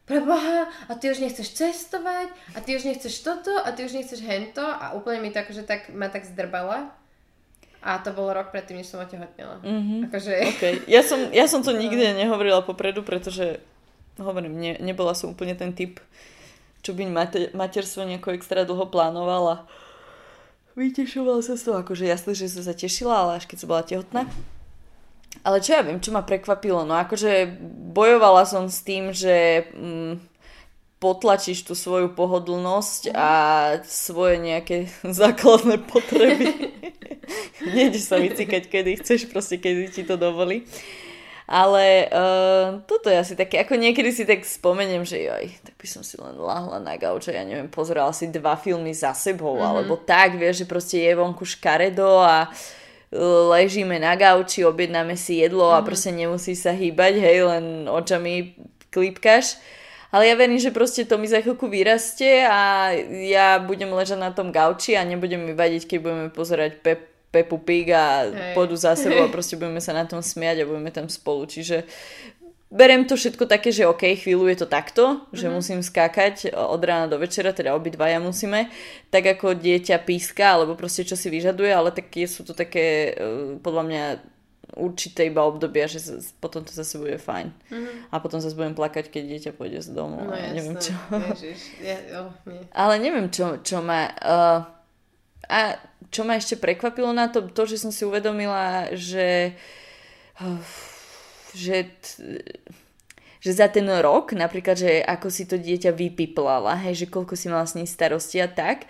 preboha, a ty už nechceš cestovať, a ty už nechceš toto, a ty už nechceš hento a úplne mi to akože tak, ma tak zdrbala. A to bol rok predtým, než som otehotnela. Mhm. Akože... Okay. Ja, som, ja som to nikdy nehovorila popredu, pretože hovorím, ne, nebola som úplne ten typ, čo by mater, materstvo nejako extra dlho plánovala. Vytešovala sa z toho, akože jasne, že som sa tešila, ale až keď som bola tehotná. Ale čo ja viem, čo ma prekvapilo, no akože bojovala som s tým, že mm, potlačíš tú svoju pohodlnosť a svoje nejaké základné potreby. Nejdeš sa vycikať, kedy chceš, proste kedy ti to dovolí. Ale uh, toto je asi také, ako niekedy si tak spomeniem, že joj, tak by som si len lahla na gauč a ja neviem, pozerala si dva filmy za sebou, mm-hmm. alebo tak, vieš, že proste je vonku škaredo a ležíme na gauči, objednáme si jedlo a mhm. proste nemusí sa hýbať, hej, len očami klipkaš. Ale ja verím, že proste to mi za chvíľku vyrastie a ja budem ležať na tom gauči a nebudem mi vadiť, keď budeme pozerať Pep Pepu Pig a Hej. pôjdu za sebou a proste budeme sa na tom smiať a budeme tam spolu. Čiže berem to všetko také, že OK, chvíľu je to takto, že mm-hmm. musím skákať od rána do večera, teda obidvaja musíme, tak ako dieťa píska, alebo proste čo si vyžaduje, ale tak sú to také, e, podľa mňa, určité iba obdobia, že potom to zase bude fajn. Mm-hmm. A potom zase budem plakať, keď dieťa pôjde z domu. No, ja neviem čo. Ježiš. Ja, oh, nie. Ale neviem, čo, čo ma... Uh, a čo ma ešte prekvapilo na to, to, že som si uvedomila, že že že za ten rok, napríklad, že ako si to dieťa vypiplala, hej, že koľko si mala s ním starosti a tak,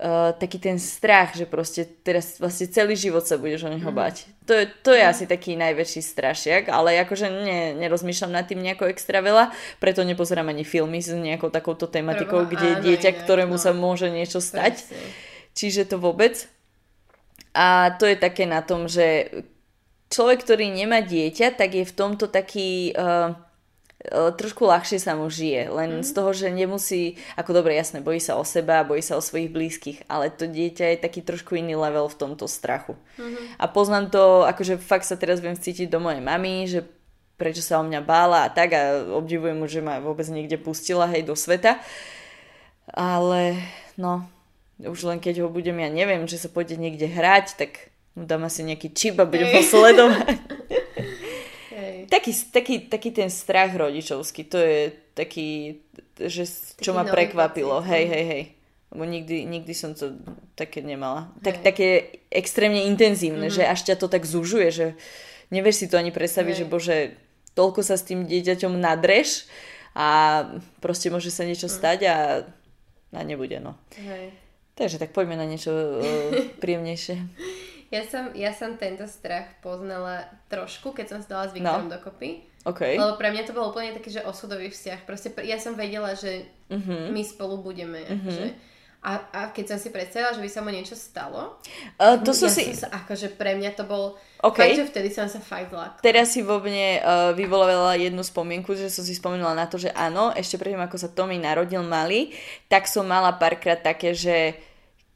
uh, taký ten strach, že proste teraz vlastne celý život sa budeš o neho mm. bať. To, je, to je mm. asi taký najväčší strašiak, ale akože ne, nerozmýšľam nad tým nejako extra veľa, preto nepozerám ani filmy s nejakou takouto tematikou, Prvo, kde áno, dieťa, inak, ktorému no. sa môže niečo stať. Presne čiže to vôbec. A to je také na tom, že človek, ktorý nemá dieťa, tak je v tomto taký... Uh, trošku ľahšie sa mu žije, len mm. z toho, že nemusí, ako dobre, jasné, bojí sa o seba, bojí sa o svojich blízkych, ale to dieťa je taký trošku iný level v tomto strachu. Mm-hmm. A poznám to, akože fakt sa teraz viem cítiť do mojej mamy, že prečo sa o mňa bála a tak a obdivujem mu, že ma vôbec niekde pustila, hej, do sveta. Ale, no, už len keď ho budem, ja neviem, že sa pôjde niekde hrať, tak dám asi nejaký čip a budem ho sledovať. taký, taký, taký ten strach rodičovský, to je taký, že čo taký ma prekvapilo. Pocit. Hej, no. hej, hej. Lebo nikdy, nikdy som to také nemala. Tak, také extrémne intenzívne, mm-hmm. že až ťa to tak zužuje, že nevieš si to ani predstaviť, hej. že bože, toľko sa s tým dieťaťom nadreš a proste môže sa niečo mm. stať a, a nebude, no. Hej. Takže tak poďme na niečo uh, príjemnejšie. Ja som, ja som tento strach poznala trošku, keď som sa dala s Viktorom no. dokopy. Okay. Lebo pre mňa to bol úplne taký, že osudový vzťah. Proste ja som vedela, že uh-huh. my spolu budeme. Uh-huh. Že, a, a keď som si predstavila, že by sa mu niečo stalo, uh, to ja si... som sa, akože pre mňa to bol... Okay. Fakt, že vtedy som sa fakt zlakla. Teraz si vo mne uh, vyvolala jednu spomienku, že som si spomenula na to, že áno, ešte predtým, ako sa Tommy narodil malý, tak som mala párkrát také, že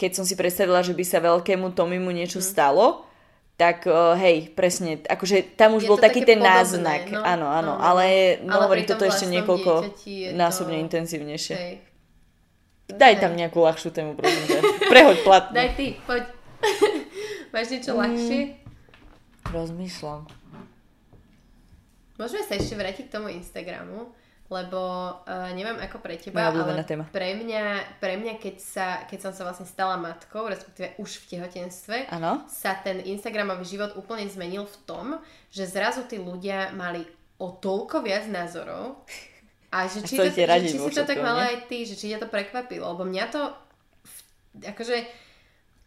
keď som si predstavila, že by sa veľkému Tomimu niečo mm. stalo, tak uh, hej, presne, akože tam už je bol taký ten podobné, náznak, no? áno, áno, no, ale, no, ale hovorím, toto ešte niekoľko násobne to... intenzívnejšie. Hej. Daj hej. tam nejakú ľahšiu tému, prosím ťa. Prehoď platne. Daj ty, poď. Máš niečo mm, ľahšie? Rozmýšľam. Môžeme sa ešte vrátiť k tomu Instagramu lebo uh, neviem ako pre teba, ale téma. pre mňa, pre mňa keď, sa, keď som sa vlastne stala matkou, respektíve už v tehotenstve, ano? sa ten Instagramový život úplne zmenil v tom, že zrazu tí ľudia mali o toľko viac názorov a že či, to, že, či si to tak mala aj ty, že či ťa to prekvapilo, lebo mňa to akože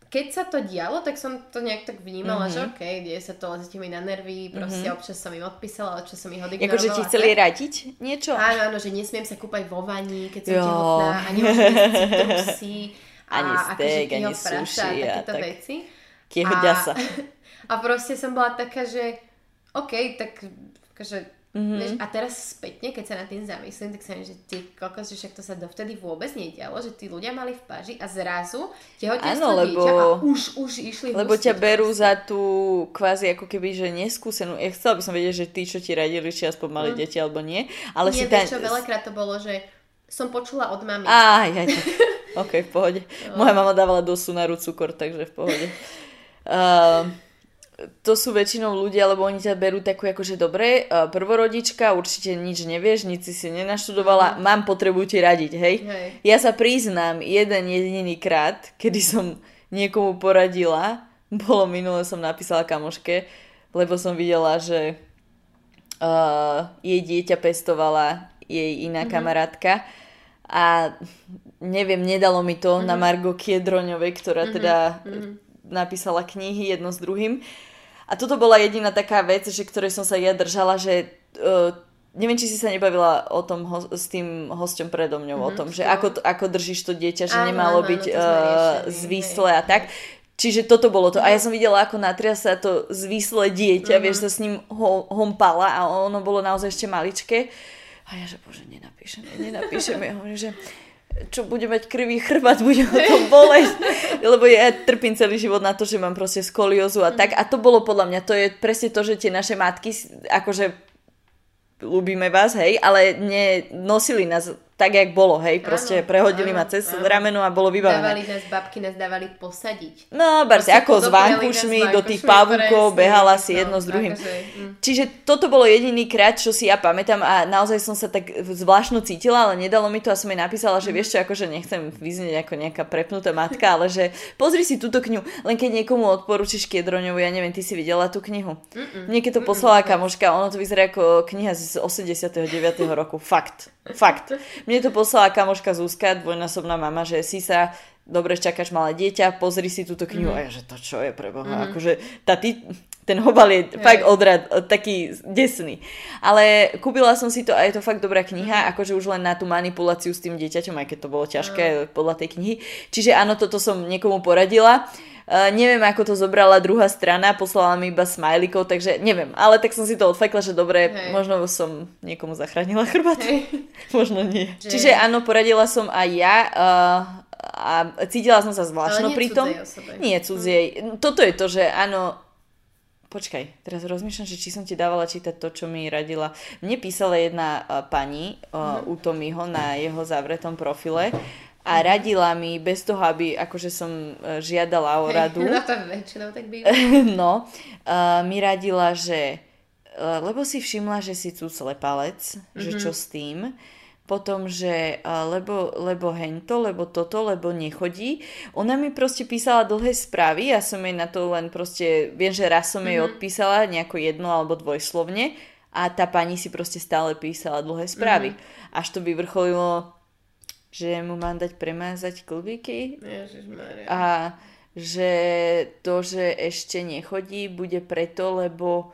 keď sa to dialo, tak som to nejak tak vnímala, mm-hmm. že OK, deje sa to, lezete mi na nervy, proste mm-hmm. občas som im odpísala, občas som ich odignorovala. Akože ti chceli radiť niečo? Áno, áno, že nesmiem sa kúpať vo vani, keď som jo. tehotná a nemôžem citrusy a ani steak, ani sushi a takéto tak... veci. Kieho a, a proste som bola taká, že OK, tak akože Mm-hmm. Vieš, a teraz spätne, keď sa nad tým zamyslím, tak sa mi, že ty kokos, že však to sa dovtedy vôbec nedialo, že tí ľudia mali v páži a zrazu tehotenstvo lebo, dieťa a už, už išli Lebo ťa berú za tú kvázi ako keby, že neskúsenú. Ja chcela by som vedieť, že tí, čo ti radili, či aspoň mali mm. deti alebo nie. Ale nie, si ta... čo, veľakrát to bolo, že som počula od mamy. Á, ja, tak. ok, v pohode. No. Moja mama dávala do sunaru cukor, takže v pohode. Uh, to sú väčšinou ľudia, lebo oni ťa berú takú akože dobre, prvorodička, určite nič nevieš, nič si si nenaštudovala, mm. mám potrebu ti radiť, hej? hej. Ja sa priznám, jeden jediný krát, kedy som niekomu poradila, bolo minule, som napísala kamoške, lebo som videla, že uh, jej dieťa pestovala jej iná mm-hmm. kamarátka a neviem, nedalo mi to mm-hmm. na Margo Kiedroňovej, ktorá mm-hmm. teda mm-hmm. napísala knihy jedno s druhým. A toto bola jediná taká vec, že ktorej som sa ja držala, že uh, neviem, či si sa nebavila o tom ho, s tým hosťom predo mňou, mm-hmm, o mhm, tom, že ako, ako držíš to dieťa, že áno, nemalo áno, byť uh, zvislé a tak. Čiže toto bolo to. A ja som videla, ako natria sa to zvislé dieťa, mm-hmm. vieš, sa s ním ho, hompala a ono bolo naozaj ešte maličké. A ja, že bože, nenapíšem, nenapíšem. Ja hovorím, že čo bude mať krivý chrbát, bude o tom boleť. Lebo ja trpím celý život na to, že mám proste skoliozu a tak. A to bolo podľa mňa, to je presne to, že tie naše matky, akože ľúbime vás, hej, ale nenosili nás tak, jak bolo, hej, proste áno, prehodili áno, ma cez áno. rameno a bolo vybavené. Dávali nás, babky nás dávali posadiť. No, barsi, ako s vankušmi, do tých pavúkov, behala si no, jedno s druhým. Takže, hm. Čiže toto bolo jediný krát, čo si ja pamätám a naozaj som sa tak zvláštno cítila, ale nedalo mi to a som jej napísala, že mm. vieš čo, akože nechcem vyznieť ako nejaká prepnutá matka, ale že pozri si túto knihu, len keď niekomu odporúčiš Kiedroňovu, ja neviem, ty si videla tú knihu. Niekedy to poslala kamoška, ono to vyzerá ako kniha z 89. roku, fakt, fakt. Mne to poslala kamoška Zuzka, dvojnásobná mama, že si sa dobre čakáš malé dieťa, pozri si túto knihu. Mm. A ja, že to čo je pre Boha? Mm. Akože tá ty, ten hobal je hey. fakt odrad, taký desný. Ale kúpila som si to a je to fakt dobrá kniha, mm. akože už len na tú manipuláciu s tým dieťaťom, aj keď to bolo ťažké mm. podľa tej knihy. Čiže áno, toto som niekomu poradila. Uh, neviem, ako to zobrala druhá strana, poslala mi iba smajlikov, takže neviem. Ale tak som si to odfakla, že dobre, hey. možno som niekomu zachránila chrbát. Možno nie. Že... Čiže áno, poradila som aj ja uh, a cítila som sa zvláštno pri tom. Nie cudzej. Hm. Toto je to, že áno, Počkaj, teraz rozmýšľam, že či som ti dávala čítať to, čo mi radila. Mne písala jedna uh, pani uh, mm. u Tomiho na jeho zavretom profile a radila mi bez toho, aby akože som e, žiadala o radu. No to väčšinou tak býva. no, uh, mi radila, že uh, lebo si všimla, že si cucle palec, mm-hmm. že čo mhm. s tým. Potom, že lebo, lebo hento, lebo toto, lebo nechodí. Ona mi proste písala dlhé správy, ja som jej na to len proste, viem, že raz som mm-hmm. jej mhm. odpísala nejako jedno alebo dvojslovne a tá pani si proste stále písala dlhé správy. Mm-hmm. Až to vyvrcholilo že mu mám dať premázať klbíky a že to, že ešte nechodí, bude preto, lebo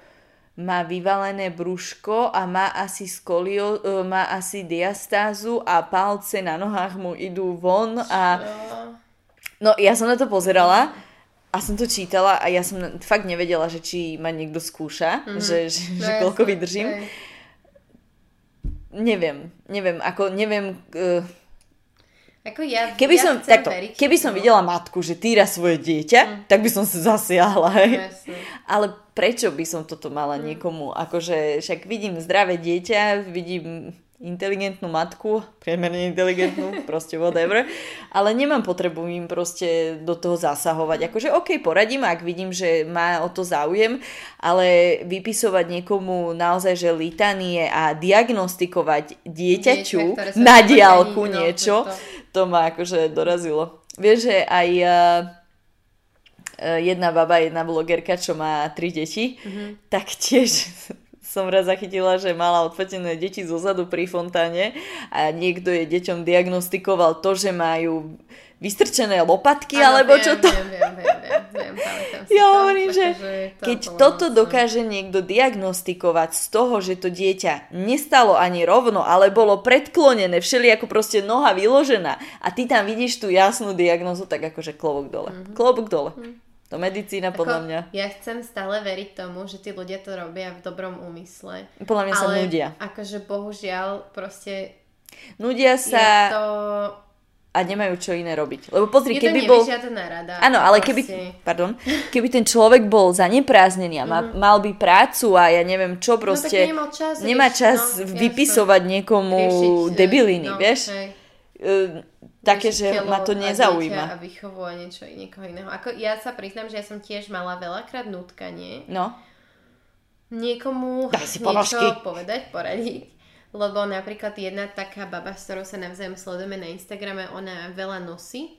má vyvalené brúško a má asi skolio, e, má asi diastázu a palce na nohách mu idú von a... No ja som na to pozerala a som to čítala a ja som fakt nevedela, že či ma niekto skúša, mm-hmm. že, že, že no koľko vydržím. Neviem, neviem, ako neviem... Uh, ako ja, keby ja som, takto, veriť, keby som no. videla matku, že týra svoje dieťa, mm. tak by som sa zasiahla. Hej. Ale prečo by som toto mala mm. niekomu? Akože však vidím zdravé dieťa, vidím inteligentnú matku, priemerne inteligentnú, proste whatever, ale nemám potrebu im proste do toho zasahovať. Akože OK, poradím, ak vidím, že má o to záujem, ale vypisovať niekomu naozaj, že litanie a diagnostikovať dieťaťu Dieťa, na diálku no, niečo, to ma akože dorazilo. Vieš, že aj uh, jedna baba, jedna blogerka, čo má tri deti, mm-hmm. tak tiež som raz zachytila, že mala odfotené deti zo zadu pri fontáne a niekto je deťom diagnostikoval to, že majú vystrčené lopatky, ano, alebo viem, čo to... Viem, viem, viem, viem, viem ja hovorím, že to keď toto moc. dokáže niekto diagnostikovať z toho, že to dieťa nestalo ani rovno, ale bolo predklonené, všeli ako proste noha vyložená a ty tam vidíš tú jasnú diagnozu, tak akože klobok dole. Mm-hmm. Klobok dole. Mm-hmm. To medicína podľa mňa. Ja chcem stále veriť tomu, že tí ľudia to robia v dobrom úmysle. Podľa mňa sa ale nudia. akože bohužiaľ proste Nudia je sa to... a nemajú čo iné robiť. Lebo pozri, Je keby bol... rada. Áno, ale proste. keby, pardon, keby ten človek bol zanepráznený a ma, mal by prácu a ja neviem čo proste, Mhm. No, nemal čas, nemá čas no, vypisovať niekomu Riešiť, e, debiliny, no, vieš? hej. E, také, že ma to dieťa nezaujíma. A výchovu a niečo niekoho iného. Ako, ja sa priznám, že ja som tiež mala veľakrát nutkanie No, niekomu Daj si niečo povedať, poradiť. Lebo napríklad jedna taká baba, s ktorou sa navzájom sledujeme na Instagrame, ona veľa nosí.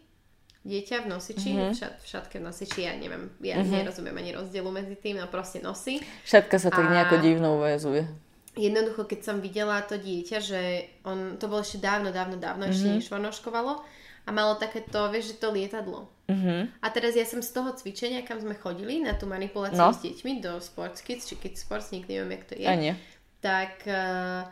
Dieťa v nosiči, Mhm. mm-hmm. v, šat, v šatke v nosiči, ja neviem, ja mm-hmm. nerozumiem ani rozdielu medzi tým, no proste nosí. šatka sa tak A- nejako divno uväzuje. Jednoducho, keď som videla to dieťa, že on, to bolo ešte dávno, dávno, dávno, mm-hmm. ešte Mhm. nešvornoškovalo a malo takéto, vieš, že to lietadlo. Mhm. A teraz ja som z toho cvičenia, kam sme chodili, na tú manipuláciu No. s deťmi do Sports Kids, či Kids Sports, nikdy neviem, jak to je A nie. tak uh,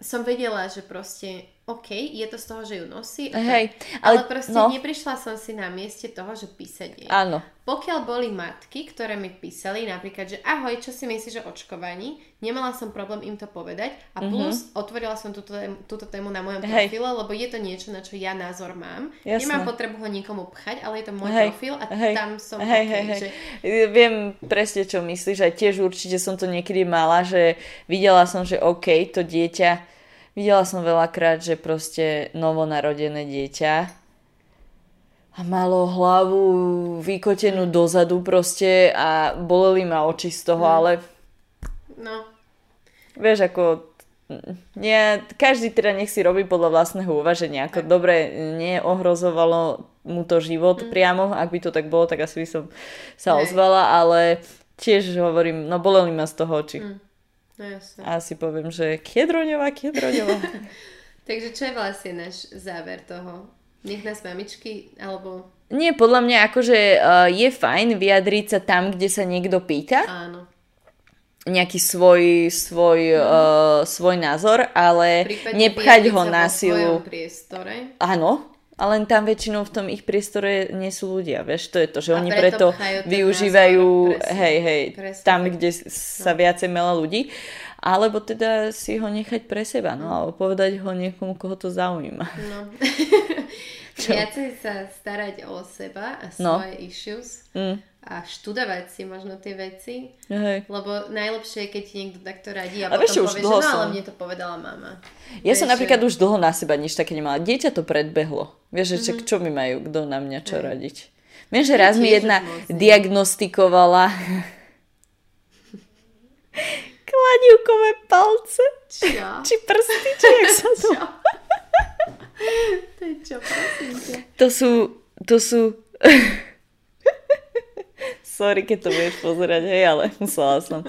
som vedela, že proste OK, je to z toho, že ju nosí. Hej, ale- ale, proste no. neprišla som si na mieste toho, že písať jej. Áno. Pokiaľ boli matky, ktoré mi písali napríklad, že ahoj, čo si myslíš o očkovaní, nemala som problém im to povedať a plus otvorila som túto, túto tému na mojom Mhm. Hej. profile, lebo je to niečo, na čo ja názor mám. Jasné. Nemám potrebu ho nikomu pchať, ale je to môj Hej, profil a hej, tam som hej, OK, hej, hej. že Viem presne, čo myslíš a tiež určite som to niekedy mala, že videla som, že OK, to dieťa, videla som veľakrát, že proste novonarodené dieťa a malo hlavu vykotenú dozadu proste a boleli ma oči z toho, ale no, vieš, ako nie, každý teda nech si robí podľa vlastného uvaženia. Ako dobre, neohrozovalo mu to život Mm. priamo, ak by to tak bolo, tak asi by som sa ozvala, ale tiež hovorím, no boleli ma z toho oči. Mm. No jasne. A si poviem, že kiedroňová, kiedroňová. Takže čo je vlastne náš záver toho? Nech nás mamičky, alebo Nie, podľa mňa akože uh, je fajn vyjadriť sa tam, kde sa niekto pýta. áno. nejaký svoj, svoj, uh, svoj názor, ale Prípadne nepchať ho na silu. svojom priestore. Áno, ale len tam väčšinou v tom ich priestore nie sú ľudia, vieš, to je to, že A oni preto preto, využívajú, presne. hej, hej, Presne tam, kde s- sa viacej mela ľudí, alebo teda si ho nechať pre seba, no, alebo povedať ho niekomu, koho to zaujíma. No. Viacej sa starať o seba a No. svoje issues Mm, a študovať si možno tie veci, hej. lebo najlepšie je, keď ti niekto takto radí a A potom povie, že no ale som- mne to povedala mama. Ja som Vieš, napríklad že- už dlho na seba nič také nemala. Dieťa to predbehlo. Vieš, že čak, čo mi majú, kto na mňa čo. Hej. radiť. Viem, že raz mi jedna nie. diagnostikovala kladivkové palce. Čo? Či prsty, či jak sa to... To je čo, prosím ťa. To sú... To sú... Sorry, keď to budeš pozerať, hej, ale musela som.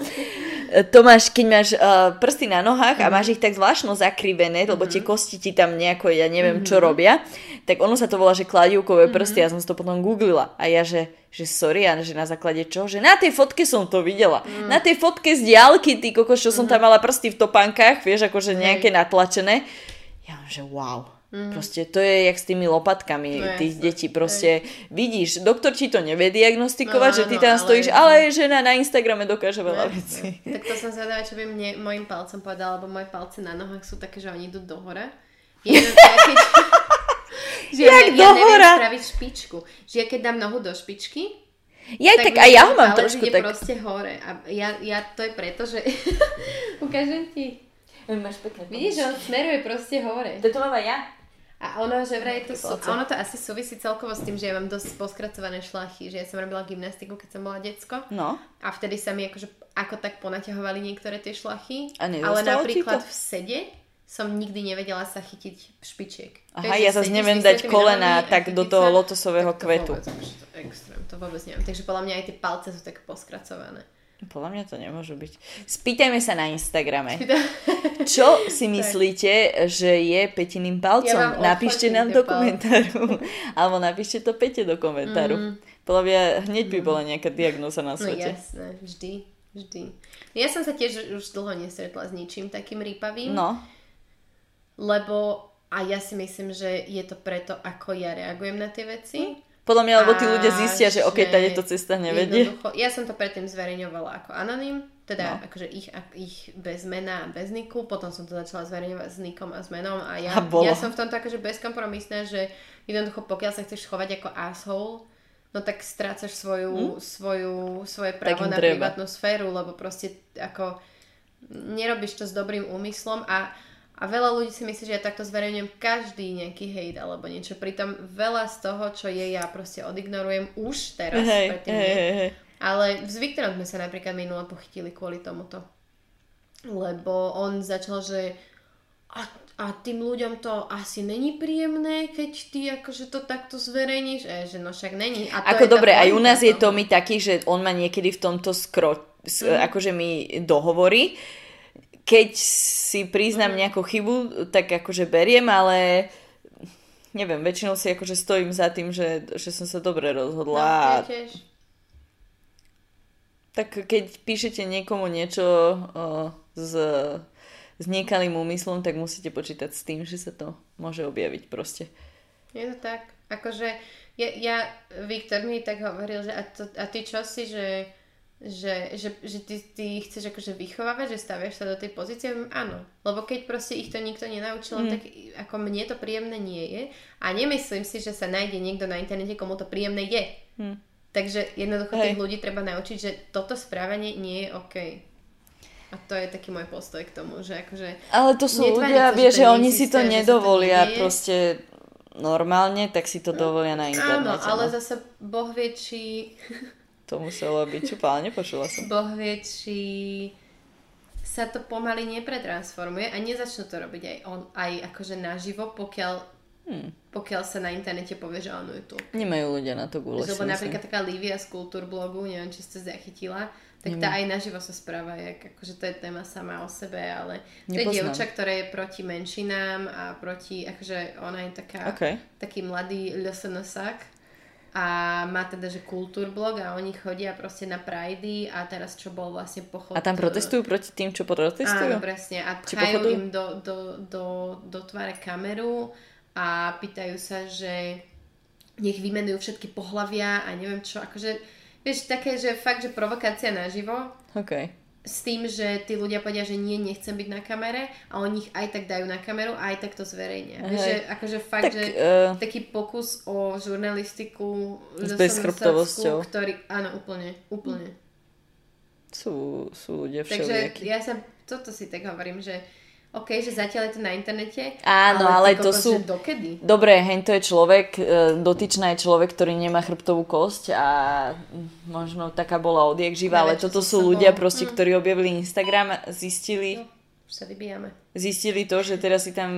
E, To máš, keď máš uh, prsty na nohách a máš ich tak zvláštno zakrivené, lebo tie kosti ti tam nejako, ja neviem, čo robia, tak ono sa to volá, že kladivkové prsty, ja som to potom googlila. A ja, že, že sorry, a že na základe čo? Že na tej fotke som to videla. Na tej fotke z diálky, ty kokos, čo som tam mala prsty v topánkach, vieš, akože nejaké natlačené. Ja, že wow. Proste to je jak s tými lopatkami No tých jasné. detí. Proste vidíš, doktor ti to nevie diagnostikovať, No že ty tam ale- stojíš, ale žena na Instagrame dokáže veľa vecí. Tak to som zvedavá, čo by mne, mojim palcom povedala, lebo moje palce na nohách sú také, že oni idú do hora. Je to také, že ja, Jak ja do neviem hora? spraviť špičku. Že ja keď dám nohu do špičky, Ja tak, mi aj ja ho mám trošku tak... proste hore. A ja, ja to je preto, že... Ukážem ti. Máš pekné Vidíš, že on smeruje proste hore. To mám aj ja. A ono, že vraj to sú, a ono to asi súvisí celkovo s tým, že ja mám dosť poskracované šlachy, že ja som robila gymnastiku, keď som bola decko. No. A vtedy sa mi akože ako tak ponaťahovali niektoré tie šlachy. A ale napríklad v sede som nikdy nevedela sa chytiť špičiek. Aha, Vieš, ja zase neviem dať kolena tak do toho sa, lotosového tak to kvetu. Vôbec, už to extrém, to vôbec neviem. Takže podľa mňa aj tie palce sú tak poskracované. Podľa mňa to nemôžu byť. Spýtajme sa na Instagrame. Čo si myslíte, že je Petiným palcom? Ja napíšte nám do komentáru. Alebo napíšte to Pete do komentáru. Mm. Podľa mňa hneď by bola nejaká diagnóza na No svete. jasné, vždy, vždy. Ja som sa tiež už dlho nestretla s ničím takým rýpavým. No, Lebo a ja si myslím, že je to preto, ako ja reagujem na tie veci. Podľa mňa, lebo tí ľudia zistia, že ok, tady to cesta nevedie. Jednoducho, ja som to predtým zverejňovala ako anonym, teda No. akože ich, ich bez mena a bez niku, potom som to začala zverejňovať s nikom a s menom a ja, A bolo. ja som v tomto akože bezkompromisná, že jednoducho pokiaľ sa chceš chovať ako asshole, no tak strácaš svoju, svoju, svoje právo na treba. privátnu sféru, lebo proste ako nerobíš to s dobrým úmyslom a, a veľa ľudí si myslí, že ja takto zverejňujem každý nejaký hate alebo niečo. Pritom veľa z toho, čo je, ja proste odignorujem už teraz. Hej, predtým hej, hej, hej. Ale s Viktorom sme sa napríklad minulo pochytili kvôli tomuto. Lebo on začal, že a, a tým ľuďom to asi není príjemné, keď ty akože to takto zverejníš. Ja, že no však není. A to Ako dobre, aj u nás je toho. Tomi taký, že on má niekedy v tomto skro, s, Mhm. akože mi dohovorí. Keď si priznám Mhm. nejakú chybu, tak akože beriem, ale neviem, väčšinou si akože stojím za tým, že, že som sa dobre No, rozhodla. ja a tiež. tak keď píšete niekomu niečo o, s, s niekalým úmyslom, tak musíte počítať s tým, že sa to môže objaviť proste. Je to tak. Akože ja, ja Viktor mi tak hovoril, že a, to, a ty čo si, že, že, že, že ty, ty chceš akože vychovávať, že staviaš sa do tej pozície? Viem, Áno. Lebo keď proste ich to nikto nenaučil, mm. tak ako mne to príjemné nie je. A nemyslím si, že sa nájde niekto na internete, komu to príjemné je. Hm. Takže jednoducho Hej. tých ľudí treba naučiť, že toto správanie nie je OK. A to je taký môj postoj k tomu, že akože... Ale to sú ľudia, sa, že vieš, to že oni si to že to nedovolia nedieje. proste normálne, tak si to dovolia na Áno, internete. ale no. zase Boh vie, či... To muselo byť čupá, nepočula som. Boh vie, či sa to pomaly nepretransformuje a nezačnú to robiť aj on, aj akože naživo, pokiaľ, Hmm. pokiaľ sa na internete povie, že áno, je to. Nemajú ľudia na to gule. Lebo napríklad taká Lívia z Kultúr blogu, neviem, či ste zachytila, tak tá aj naživo sa správa, jak, akože to je téma sama o sebe, ale to je dievča, ktorá je proti menšinám a proti, akože ona je taká, OK. taký mladý LSNSák a má teda, že kultúrblog a oni chodia proste na Pridey a teraz čo bol vlastne pochod... A tam protestujú proti tým, čo protestujú? Áno, presne. A pchajú im do, do, do, do tváre kameru a pýtajú sa, že nech vymenujú všetky pohlavia a neviem čo. Akože, vieš, také, že fakt, že provokácia naživo OK. S tým, že tí ľudia povedia, že nie, nechcem byť na kamere a oni ich aj tak dajú na kameru a aj tak to zverejnia. Hej. že akože fakt, Tak, že eh, taký pokus o žurnalistiku S bezchrbtovosťou. ktorý, áno, úplne, úplne. Sú, sú ľudia Takže ja sa, toto si tak hovorím, že OK, že zatiaľ je to na internete, Áno, ty ale to sú- dokedy? Dobre, hen to je človek, e, dotyčná je človek, ktorý nemá chrbtovú kosť a možno taká bola odjak živa, ale toto sú ľudia proste, Mm. ktorí objavili Instagram a zistili, Už sa vybijame. zistili to, že teraz si tam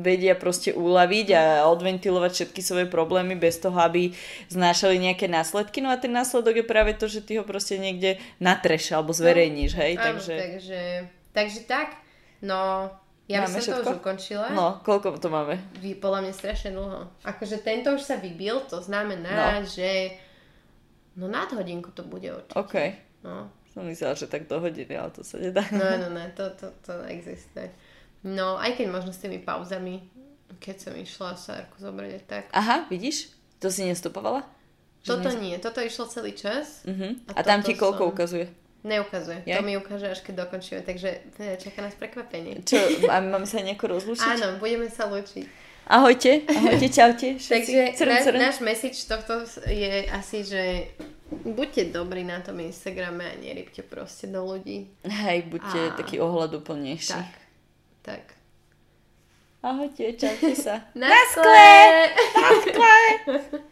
vedia proste uľaviť a odventilovať všetky svoje problémy bez toho, aby znášali nejaké následky. No a ten následok je práve to, že ty ho proste niekde natreš alebo zverejníš, hej? Áno, Takže, takže, takže tak. No, ja by Máme som to všetko? už ukončila. no, koľko to máme? Vy, podľa mňa strašne dlho. Akože tento už sa vybil, to znamená, No. že no nad hodinku to bude určite. OK. No, Som myslela, že tak do hodiny, ale to sa nedá. no, no, no, to, to, to neexistuje. No, aj keď možno s tými pauzami, keď som išla Sárku zobrať aj tak. Aha, vidíš? To si nestopovala? Toto nie, toto išlo celý čas. Uh-huh. A A, tam ti koľko som- ukazuje? Neukazuje. Je? To mi ukáže, až keď dokončíme, takže e, čaká nás prekvapenie. Čo, a máme sa nejako rozlučiť? Áno, budeme sa lúčiť. Ahojte, ahojte, čaute. Takže Crn, náš, crn. náš message tohto je asi, že buďte dobrí na tom Instagrame a nerybte proste do ľudí. Hej, buďte A- taký ohľaduplnejší. Tak, tak. Ahojte, čaute sa. Na skle!